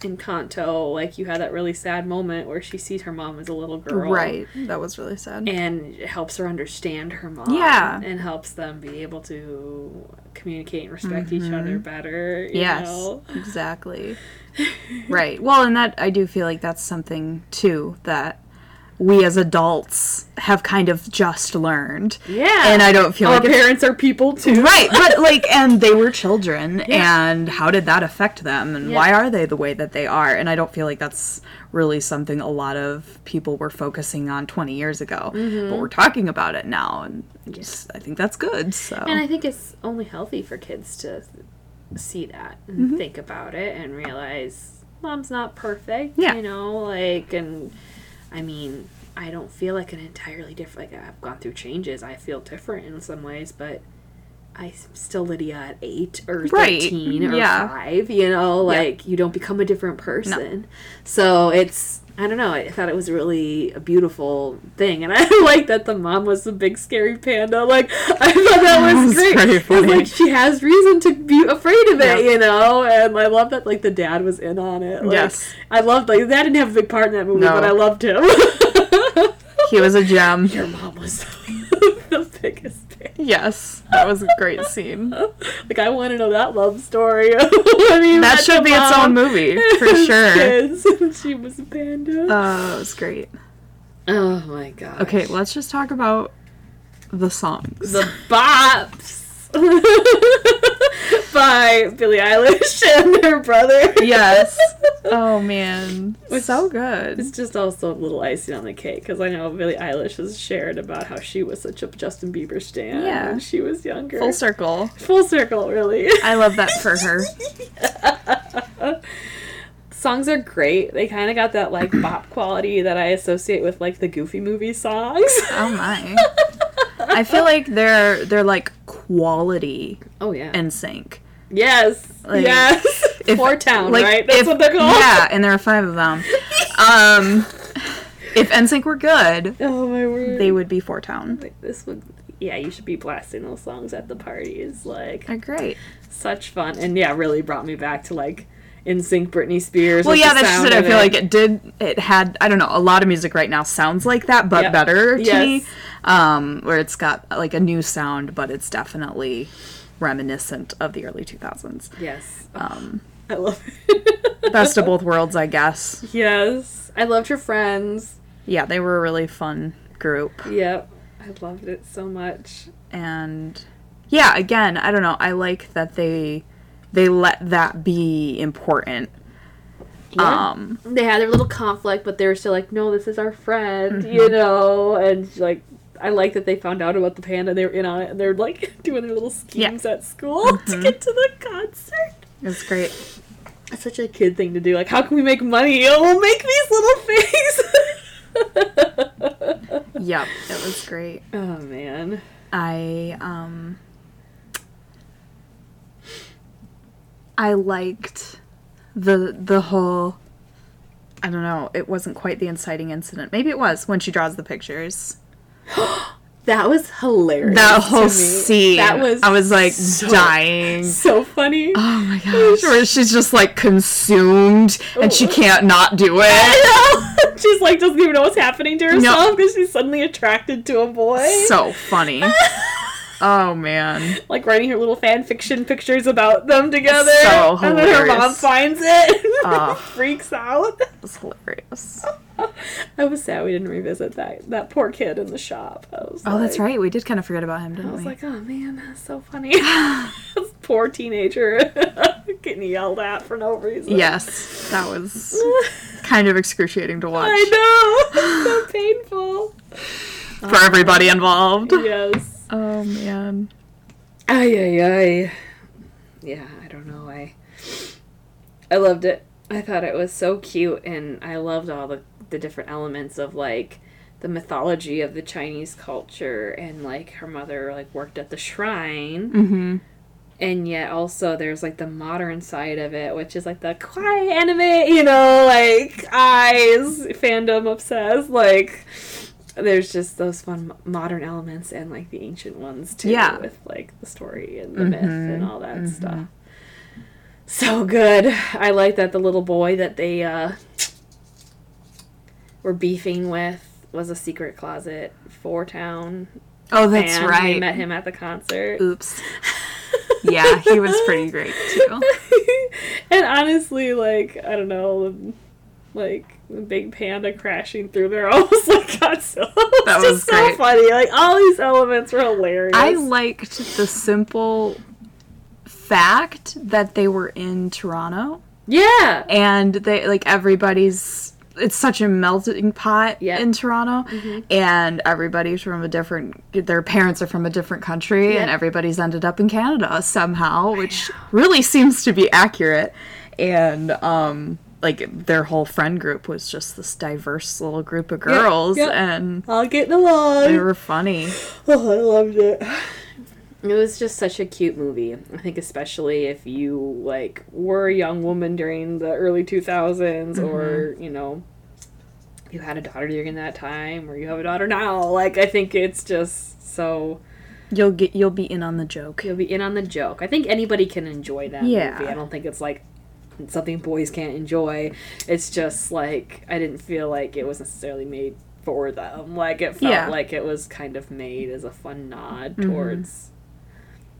Speaker 1: Encanto, like you had that really sad moment where she sees her mom as a little girl,
Speaker 2: right. That was really sad.
Speaker 1: And it helps her understand her mom,
Speaker 2: Yeah.
Speaker 1: and helps them be able to communicate and respect each other better. You
Speaker 2: Mm-hmm. yes.
Speaker 1: know?
Speaker 2: Exactly. <laughs> right. Well, and that I do feel like that's something too that we as adults have kind of just learned.
Speaker 1: yeah,
Speaker 2: And I don't feel
Speaker 1: our
Speaker 2: like
Speaker 1: parents are people too,
Speaker 2: right but <laughs> like and they were children and how did that affect them and why are they the way that they are and i don't feel like that's really something a lot of people were focusing on 20 years ago
Speaker 1: Mm-hmm.
Speaker 2: but we're talking about it now and just i think that's good so
Speaker 1: And I think it's only healthy for kids to see that and
Speaker 2: Mm-hmm.
Speaker 1: think about it and realize mom's not perfect.
Speaker 2: Yeah.
Speaker 1: You know, like, and I mean, I don't feel like an entirely different, like, I've gone through changes. I feel different in some ways, but I'm still Lydia at eight or
Speaker 2: Right.
Speaker 1: Mm, 13 or
Speaker 2: Yeah.
Speaker 1: five, you know, like, you don't become a different person. So it's, I don't know. I thought it was really a beautiful thing, and <laughs> I like that the mom was the big scary panda. Like I thought that was,
Speaker 2: was
Speaker 1: great.
Speaker 2: funny.
Speaker 1: Like she has reason to be afraid of it,
Speaker 2: Yeah.
Speaker 1: you know. And I love that like the dad was in on it. Like,
Speaker 2: Yes.
Speaker 1: I loved like that didn't have a big part in that movie,
Speaker 2: No.
Speaker 1: but I loved him. <laughs>
Speaker 2: he was a gem
Speaker 1: Your mom was <laughs> the biggest. Fan.
Speaker 2: yes that was a great scene <laughs>
Speaker 1: Like I want to know that love story. I mean, <laughs>
Speaker 2: that should be its own movie <laughs> for sure
Speaker 1: Kids, she was a panda.
Speaker 2: uh, it was great
Speaker 1: oh my god.
Speaker 2: okay let's just talk about the songs
Speaker 1: The Bops <laughs> by Billie Eilish <laughs> and her brother.
Speaker 2: yes <laughs> oh man so good
Speaker 1: It's just also a little icing on the cake because I know Billie Eilish has shared about how she was such a Justin Bieber stan
Speaker 2: Yeah.
Speaker 1: when she was younger.
Speaker 2: full circle
Speaker 1: Full circle, really.
Speaker 2: I love that for her.
Speaker 1: songs are great. They kind of got that like bop quality that I associate with like the Goofy movie songs.
Speaker 2: Oh my. I feel like they're they're like quality
Speaker 1: oh yeah.
Speaker 2: NSYNC.
Speaker 1: yes.
Speaker 2: Like,
Speaker 1: yes.
Speaker 2: if-
Speaker 1: Four Town,
Speaker 2: Like
Speaker 1: right? That's
Speaker 2: if-
Speaker 1: what they're called.
Speaker 2: Yeah, and there are five of them. <laughs> Um if NSYNC were good,
Speaker 1: Oh my word.
Speaker 2: they would be Four Town.
Speaker 1: like this would yeah you should be blasting those songs at the parties like
Speaker 2: They're great.
Speaker 1: such fun and yeah really brought me back to like NSYNC Britney Spears
Speaker 2: Well, yeah, that's just it. I feel like it did. It had. I don't know. A lot of music right now sounds like that, but better to
Speaker 1: Yes.
Speaker 2: me. Um, where it's got like a new sound, but it's definitely reminiscent of the early 2000s.
Speaker 1: yes
Speaker 2: Um,
Speaker 1: I love it <laughs>
Speaker 2: best of both worlds, I guess.
Speaker 1: yes I loved her friends
Speaker 2: Yeah, they were a really fun group.
Speaker 1: yep I loved it so much
Speaker 2: and yeah again i don't know i like that they they let that be important
Speaker 1: Yeah.
Speaker 2: um
Speaker 1: they had their little conflict but they were still like no this is our friend
Speaker 2: Mm-hmm.
Speaker 1: you know and like I like that they found out about the panda. They were in on it, and they're like <laughs> doing their little schemes at school <laughs> to get to the concert.
Speaker 2: It's great.
Speaker 1: It's such a kid thing to do. Like, how can we make money? Oh, we'll make these little things.
Speaker 2: Yep, it was great.
Speaker 1: oh man.
Speaker 2: I um I liked the the whole I don't know, it wasn't quite the inciting incident. Maybe it was when she draws the pictures. <gasps>
Speaker 1: That was hilarious.
Speaker 2: That whole scene.
Speaker 1: That was
Speaker 2: I was like
Speaker 1: so-
Speaker 2: dying.
Speaker 1: so funny.
Speaker 2: Oh my gosh. Where she's just like consumed and she oh. can't not do it.
Speaker 1: I know. <laughs> She's like doesn't even know what's happening to herself because she's suddenly attracted to a boy.
Speaker 2: So funny. <laughs> Oh man.
Speaker 1: like writing her little fan fiction pictures about them together.
Speaker 2: So
Speaker 1: and then her mom finds it <laughs> and
Speaker 2: Ah.
Speaker 1: freaks out.
Speaker 2: It was hilarious.
Speaker 1: I was sad we didn't revisit that that poor kid in the shop.
Speaker 2: Oh, that's right. We did kind of forget about him, didn't we?
Speaker 1: I was
Speaker 2: we?
Speaker 1: like, oh man, that's so funny. this <sighs> <laughs> poor teenager <laughs> getting yelled at for no reason.
Speaker 2: yes, that was kind of excruciating to watch
Speaker 1: I know. so <sighs> painful.
Speaker 2: For everybody involved.
Speaker 1: Yes.
Speaker 2: Oh man.
Speaker 1: Ay ay ay. Yeah, I don't know. I I loved it. I thought it was so cute and I loved all the the different elements of like the mythology of the Chinese culture and like her mother like worked at the shrine
Speaker 2: Mm-hmm.
Speaker 1: and yet also there's like the modern side of it which is like the kawaii anime you know like eyes fandom obsessed like there's just those fun modern elements and like the ancient ones too
Speaker 2: Yeah.
Speaker 1: with like the story and the myth and all that stuff so good i like that the little boy that they uh were beefing with was a secret closet Four Town
Speaker 2: Oh, that's
Speaker 1: fan. We
Speaker 2: right.
Speaker 1: met him at the concert
Speaker 2: Oops. <laughs> Yeah, he was pretty great too. <laughs>
Speaker 1: and honestly, like I don't know, like the big panda crashing through there <laughs> almost like Godzilla. <laughs> It
Speaker 2: That
Speaker 1: was
Speaker 2: was
Speaker 1: just so funny. Like all these elements were hilarious.
Speaker 2: I liked the simple fact that they were in Toronto
Speaker 1: yeah.
Speaker 2: and they like everybody's it's such a melting pot
Speaker 1: Yeah.
Speaker 2: in Toronto
Speaker 1: Mm-hmm.
Speaker 2: and everybody's from a different their parents are from a different country and everybody's ended up in Canada somehow which really <laughs> seems to be accurate and um like their whole friend group was just this diverse little group of girls
Speaker 1: yep.
Speaker 2: and
Speaker 1: All getting along.
Speaker 2: they were funny <sighs>
Speaker 1: Oh, I loved it. It was just such a cute movie. I think especially if you like were a young woman during the early 2000s or, mm-hmm. you know, you had a daughter during that time or you have a daughter now. Like I think it's just so
Speaker 2: you'll get you'll be in on the joke
Speaker 1: you'll be in on the joke. I think anybody can enjoy that
Speaker 2: Yeah.
Speaker 1: movie. I don't think it's like something boys can't enjoy. It's just like I didn't feel like it was necessarily made for them. Like it felt
Speaker 2: Yeah.
Speaker 1: like it was kind of made as a fun nod
Speaker 2: Mhm.
Speaker 1: towards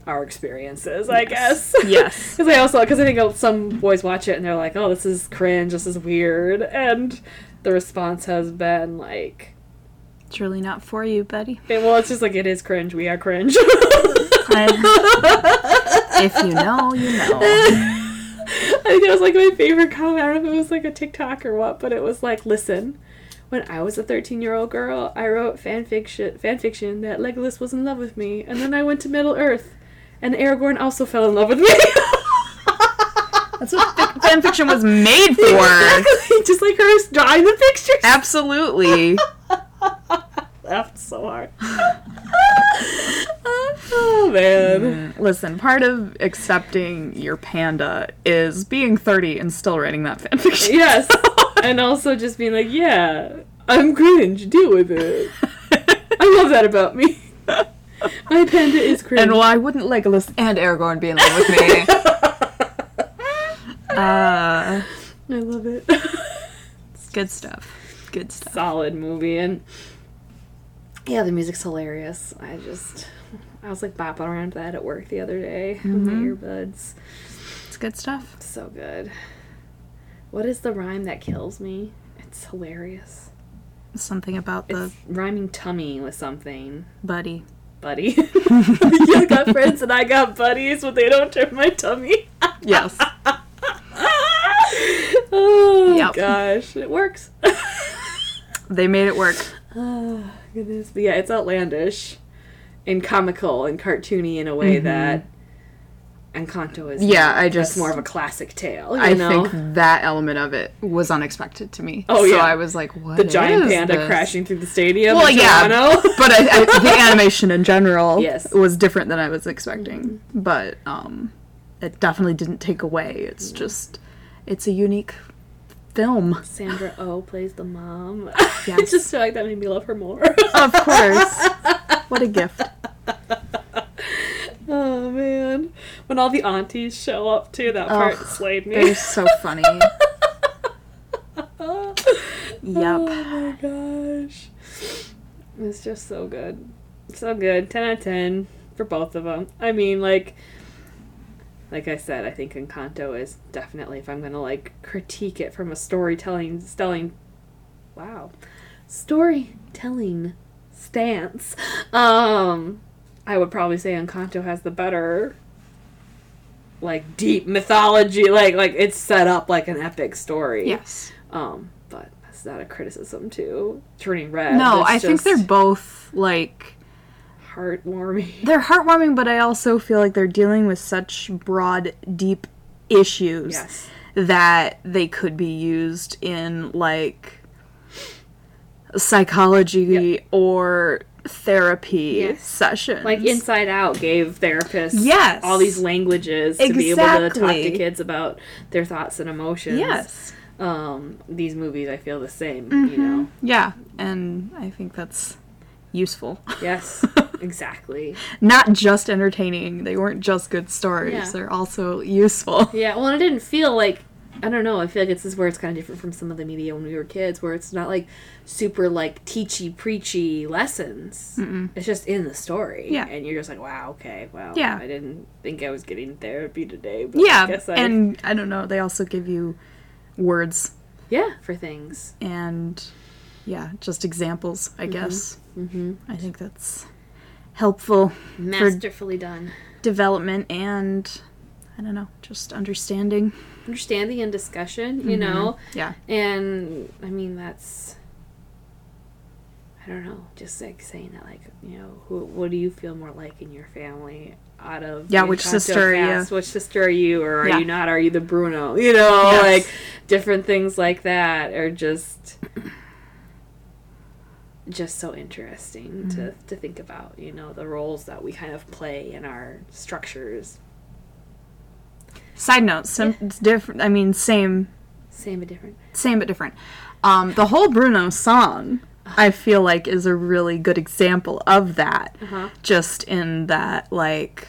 Speaker 1: our experiences, I guess. <laughs>
Speaker 2: yes
Speaker 1: Because I also, because I think some boys watch it and they're like, "Oh, this is cringe. This is weird," and the response has been like,
Speaker 2: it's really not for you buddy.
Speaker 1: eh, <laughs> "Well, it's just like it is cringe. We are cringe." <laughs>
Speaker 2: I- if you know you know
Speaker 1: I think it was like my favorite comment. I don't know if it was like a TikTok or what, but it was like, listen, when I was a 13 year old girl, I wrote fan fiction, fan fiction that Legolas was in love with me, and then I went to Middle Earth, and Aragorn also fell in love with me. <laughs>
Speaker 2: That's what fan fiction was made for.
Speaker 1: Exactly, <laughs> just like her drawing the pictures.
Speaker 2: Absolutely. <laughs>
Speaker 1: laughed so hard. Oh man.
Speaker 2: Listen, part of accepting your panda is being 30 and still writing that fan fiction. <laughs>
Speaker 1: Yes. and also just being like, yeah, I'm cringe. Deal with it. <laughs> I love that about me. My panda is cringe.
Speaker 2: And why wouldn't Legolas and Aragorn be in love with me? <laughs> uh,
Speaker 1: I love it.
Speaker 2: it's good stuff. Good stuff.
Speaker 1: Solid movie and yeah, the music's hilarious. I just I was like bopping around to that at work the other day with my mm-hmm. earbuds.
Speaker 2: It's good stuff.
Speaker 1: So good. What is the rhyme that kills me? It's hilarious.
Speaker 2: Something about the
Speaker 1: It's rhyming tummy with something.
Speaker 2: buddy.
Speaker 1: Buddy. <laughs> you got friends and I got buddies, but they don't turn my tummy.
Speaker 2: Yes. <laughs>
Speaker 1: oh
Speaker 2: Yep.
Speaker 1: gosh, it works. <laughs>
Speaker 2: They made it work.
Speaker 1: Ah. Goodness. But yeah, it's outlandish and comical and cartoony in a way that Encanto is.
Speaker 2: Mm-hmm. Yeah. I just-
Speaker 1: more of a classic tale. You
Speaker 2: I
Speaker 1: know?
Speaker 2: think that element of it was unexpected to me.
Speaker 1: Oh,
Speaker 2: so
Speaker 1: yeah.
Speaker 2: I was like, "What
Speaker 1: the giant panda
Speaker 2: this?
Speaker 1: crashing through the stadium.
Speaker 2: Well, yeah, <laughs> but I, I, the <laughs> animation in general
Speaker 1: Yes.
Speaker 2: was different than I was expecting. But um, it definitely didn't take away. It's just, it's a unique film.
Speaker 1: Sandra Oh plays the mom. <laughs>
Speaker 2: Yes.
Speaker 1: I <laughs> just feel like that made me love her more.
Speaker 2: Of course, <laughs> what a gift.
Speaker 1: oh man, when all the aunties show up too, that part
Speaker 2: Ugh,
Speaker 1: slayed me.
Speaker 2: They're so funny. yep.
Speaker 1: Oh my gosh. It's just so good. So good. 10 out of 10 for both of them. I mean, like, like I said, I think Encanto is definitely, if I'm going to, like, critique it from a storytelling, stelling, wow, storytelling stance, um, I would probably say Encanto has the better, like, deep mythology. Like, like, it's set up like an epic story.
Speaker 2: Yes.
Speaker 1: Um, but that's not a criticism to Turning Red.
Speaker 2: No, I think they're both like
Speaker 1: heartwarming. <laughs>
Speaker 2: they're heartwarming, but I also feel like they're dealing with such broad, deep issues
Speaker 1: Yes.
Speaker 2: that they could be used in like psychology
Speaker 1: Yep.
Speaker 2: or therapy
Speaker 1: Yes.
Speaker 2: sessions.
Speaker 1: Like Inside Out gave therapists
Speaker 2: Yes.
Speaker 1: all these languages to be able to talk to kids about their thoughts and emotions.
Speaker 2: yes.
Speaker 1: Um, these movies I feel the same,
Speaker 2: Mm-hmm.
Speaker 1: you know.
Speaker 2: Yeah, and I think that's useful.
Speaker 1: Yes. <laughs> exactly.
Speaker 2: Not just entertaining. They weren't just good stories.
Speaker 1: Yeah.
Speaker 2: They're also useful. <laughs>
Speaker 1: Yeah, well, and it didn't feel like I don't know. I feel like this is where it's kind of different from some of the media when we were kids, where it's not like super like teachy preachy lessons. It's just in the story,
Speaker 2: Yeah.
Speaker 1: and you're just like, wow, okay, wow.
Speaker 2: Yeah.
Speaker 1: I didn't think I was getting therapy today, but I
Speaker 2: Yeah,
Speaker 1: guess I,
Speaker 2: and I don't know. They also give you words
Speaker 1: yeah for things.
Speaker 2: and yeah, just examples. I guess. Mm-hmm. I think that's helpful
Speaker 1: Masterfully done.
Speaker 2: development and I don't know, just understanding.
Speaker 1: Understanding and discussion, you
Speaker 2: Mm-hmm.
Speaker 1: know,
Speaker 2: Yeah.
Speaker 1: and I mean that's. I don't know, just like saying that, like you know, who, what do you feel more like in your family? Out of
Speaker 2: Yeah, which sister are you?
Speaker 1: Which sister are you, or are
Speaker 2: Yeah.
Speaker 1: you not? Are you the Bruno? <laughs> You know,
Speaker 2: Yes.
Speaker 1: like different things like that or just just so interesting to
Speaker 2: Mm-hmm.
Speaker 1: to think about. You know, the roles that we kind of play in our structures.
Speaker 2: Side note, some it's different. I mean, same,
Speaker 1: Same but different.
Speaker 2: same but different. Um, the whole Bruno song, I feel like, is a really good example of that.
Speaker 1: Uh-huh.
Speaker 2: Just in that, like,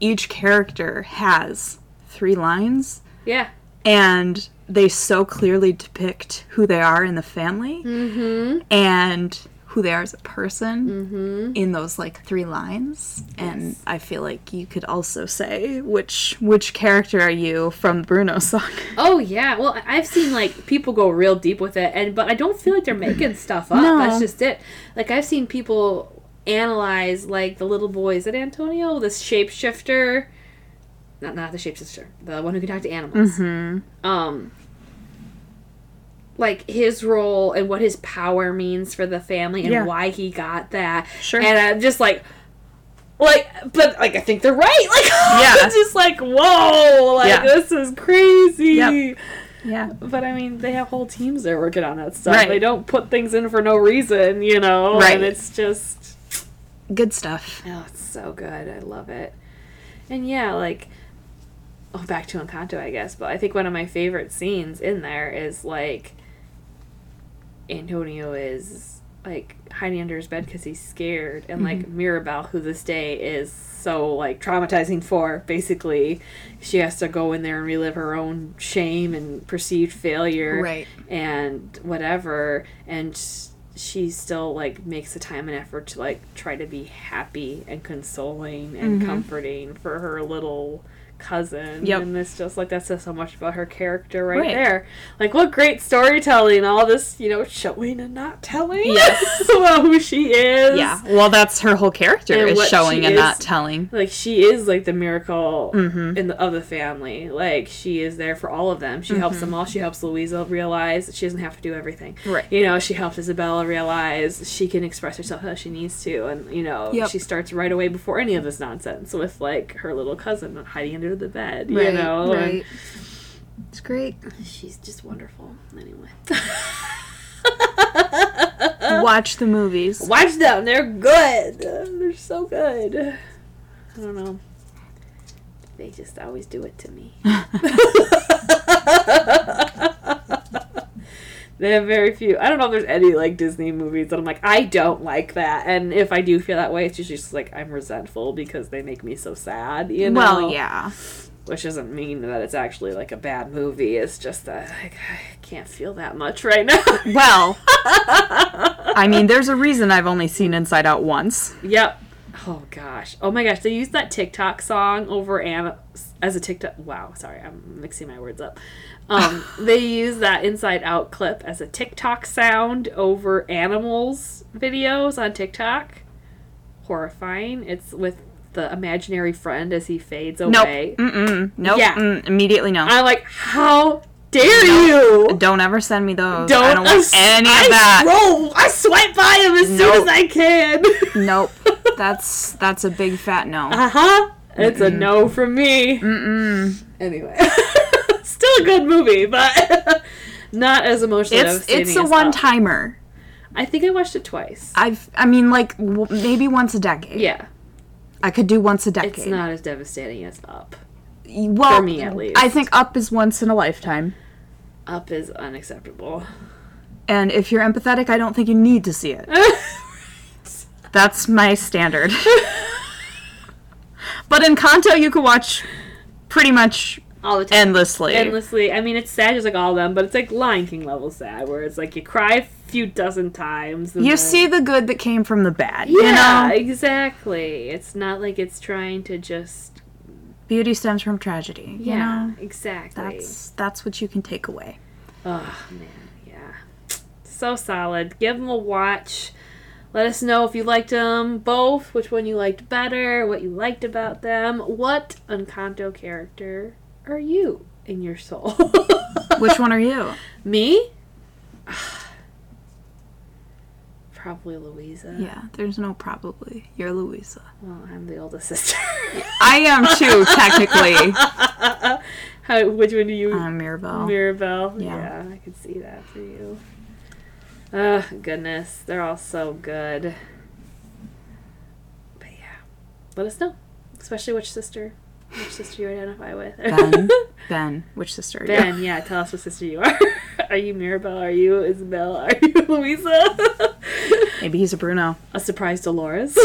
Speaker 2: each character has three lines,
Speaker 1: Yeah.
Speaker 2: and they so clearly depict who they are in the family
Speaker 1: Mm-hmm.
Speaker 2: and who they are as a person
Speaker 1: Mm-hmm.
Speaker 2: in those like three lines and i feel like you could also say which which character are you from bruno <laughs> song
Speaker 1: Oh yeah, well I've seen like people go real deep with it, and but I don't feel like they're making <clears throat> stuff up.
Speaker 2: No.
Speaker 1: That's just it. Like I've seen people analyze like the little boy. Is it Antonio, this shapeshifter? Not not the shapeshifter, the one who can talk to animals.
Speaker 2: mm-hmm.
Speaker 1: Um, like his role and what his power means for the family and
Speaker 2: Yeah.
Speaker 1: why he got that.
Speaker 2: Sure.
Speaker 1: And I'm just like. Like, but like I think they're right. <laughs> Like,
Speaker 2: Yeah.
Speaker 1: I'm just like, whoa, like
Speaker 2: Yeah.
Speaker 1: this is crazy.
Speaker 2: Yep. yeah
Speaker 1: But I mean, they have whole teams that are working on that stuff.
Speaker 2: Right.
Speaker 1: They don't put things in for no reason, you know.
Speaker 2: Right.
Speaker 1: And it's just,
Speaker 2: good stuff
Speaker 1: oh, it's so good. I love it. And yeah, like, oh, back to Encanto, I guess. But I think one of my favorite scenes in there is like Antonio is like hiding under his bed because he's scared, and like Mirabel, who this day is so like traumatizing for, basically, she has to go in there and relive her own shame and perceived failure
Speaker 2: right
Speaker 1: and whatever and sh- she still like makes the time and effort to like try to be happy and consoling and
Speaker 2: Mhm.
Speaker 1: comforting for her little cousin.
Speaker 2: Yep.
Speaker 1: And it's just like that says so much about her character right,
Speaker 2: Right.
Speaker 1: there. Like what great storytelling, all this, you know, showing and not telling.
Speaker 2: Yes. <laughs>
Speaker 1: about who she is.
Speaker 2: Yeah. Well, that's her whole character
Speaker 1: And
Speaker 2: is showing and
Speaker 1: is-
Speaker 2: not telling.
Speaker 1: Like she is like the miracle
Speaker 2: Mhm.
Speaker 1: in the of the family. Like she is there for all of them. She helps them all. She helps Luisa realize that she doesn't have to do everything.
Speaker 2: Right.
Speaker 1: You know, she helps Isabela realize she can express herself how she needs to, and you know,
Speaker 2: Yep.
Speaker 1: she starts right away before any of this nonsense with like her little cousin hiding under the bed.
Speaker 2: Right,
Speaker 1: you know, and
Speaker 2: right. It's great.
Speaker 1: she's just wonderful. Anyway, <laughs>
Speaker 2: Watch the movies.
Speaker 1: watch them. They're good. They're so good. I don't know. They just always do it to me. <laughs> <laughs> They have very few. I don't know if there's any like Disney movies that I'm like, I don't like that. And if I do feel that way, it's usually just like I'm resentful because they make me so sad. You know.
Speaker 2: Well, yeah.
Speaker 1: Which doesn't mean that it's actually like a bad movie. It's just that like, I can't feel that much right now.
Speaker 2: Well, <laughs> I mean, there's a reason I've only seen Inside Out once.
Speaker 1: Yep. Oh gosh. Oh my gosh. They used that TikTok song over and as a TikTok. Wow. Sorry, I'm mixing my words up. Um, <laughs> they use that Inside Out clip as a TikTok sound over animals videos on TikTok. Horrifying. It's with the imaginary friend as he fades
Speaker 2: Nope.
Speaker 1: away.
Speaker 2: Mm-mm. Nope.
Speaker 1: Yeah.
Speaker 2: Mm, immediately no.
Speaker 1: I'm like, how dare you?
Speaker 2: don't ever send me those.
Speaker 1: Don't
Speaker 2: I don't want
Speaker 1: ass-
Speaker 2: any of
Speaker 1: I
Speaker 2: that.
Speaker 1: Scroll, I swipe by him as
Speaker 2: Nope.
Speaker 1: soon as I can. <laughs>
Speaker 2: Nope. That's that's a big fat no.
Speaker 1: Uh huh. It's a no from me.
Speaker 2: Mm-mm.
Speaker 1: Anyway, <laughs> still a good movie, but <laughs> not as emotional.
Speaker 2: It's it's a one timer.
Speaker 1: I think I watched it twice.
Speaker 2: I've I mean like w- maybe once a decade.
Speaker 1: yeah,
Speaker 2: I could do once a decade.
Speaker 1: it's not as devastating as Up.
Speaker 2: well,
Speaker 1: for me, at least.
Speaker 2: I think Up is once in a lifetime.
Speaker 1: Up is unacceptable.
Speaker 2: And if you're empathetic, I don't think you need to see it. <laughs> That's my standard. <laughs> but Encanto, you could watch pretty much
Speaker 1: All the time.
Speaker 2: endlessly.
Speaker 1: Endlessly. I mean, it's sad just like all of them, but it's like Lion King level sad, where it's like you cry a few dozen times.
Speaker 2: You
Speaker 1: then-
Speaker 2: see the good that came from the bad.
Speaker 1: Yeah,
Speaker 2: You know,
Speaker 1: exactly. It's not like it's trying to just.
Speaker 2: beauty stems from tragedy.
Speaker 1: Yeah,
Speaker 2: You know,
Speaker 1: exactly.
Speaker 2: that's that's what you can take away.
Speaker 1: Oh man, yeah, so solid. Give them a watch. Let us know if you liked them both, which one you liked better, what you liked about them. What Encanto character are you in your soul? <laughs>
Speaker 2: Which one are you?
Speaker 1: Me? <sighs> Probably Luisa.
Speaker 2: Yeah, there's no probably. You're Luisa.
Speaker 1: Well, I'm the oldest sister.
Speaker 2: I am too, <laughs> technically.
Speaker 1: How? Which one do you?
Speaker 2: I'm Mirabel.
Speaker 1: Mirabel.
Speaker 2: Yeah.
Speaker 1: Yeah. I could see that for you. Oh, goodness. They're all so good. But yeah. Let us know. Especially which sister which sister you identify with.
Speaker 2: ben. <laughs> Ben. Which sister are you?
Speaker 1: Ben, yeah, tell us what sister you are. <laughs> are you Mirabel? Are you Isabel? Are you <laughs> Luisa?
Speaker 2: Maybe he's a Bruno.
Speaker 1: A surprise Dolores. oh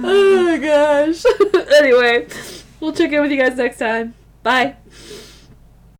Speaker 1: my gosh. anyway, we'll check in with you guys next time. Bye.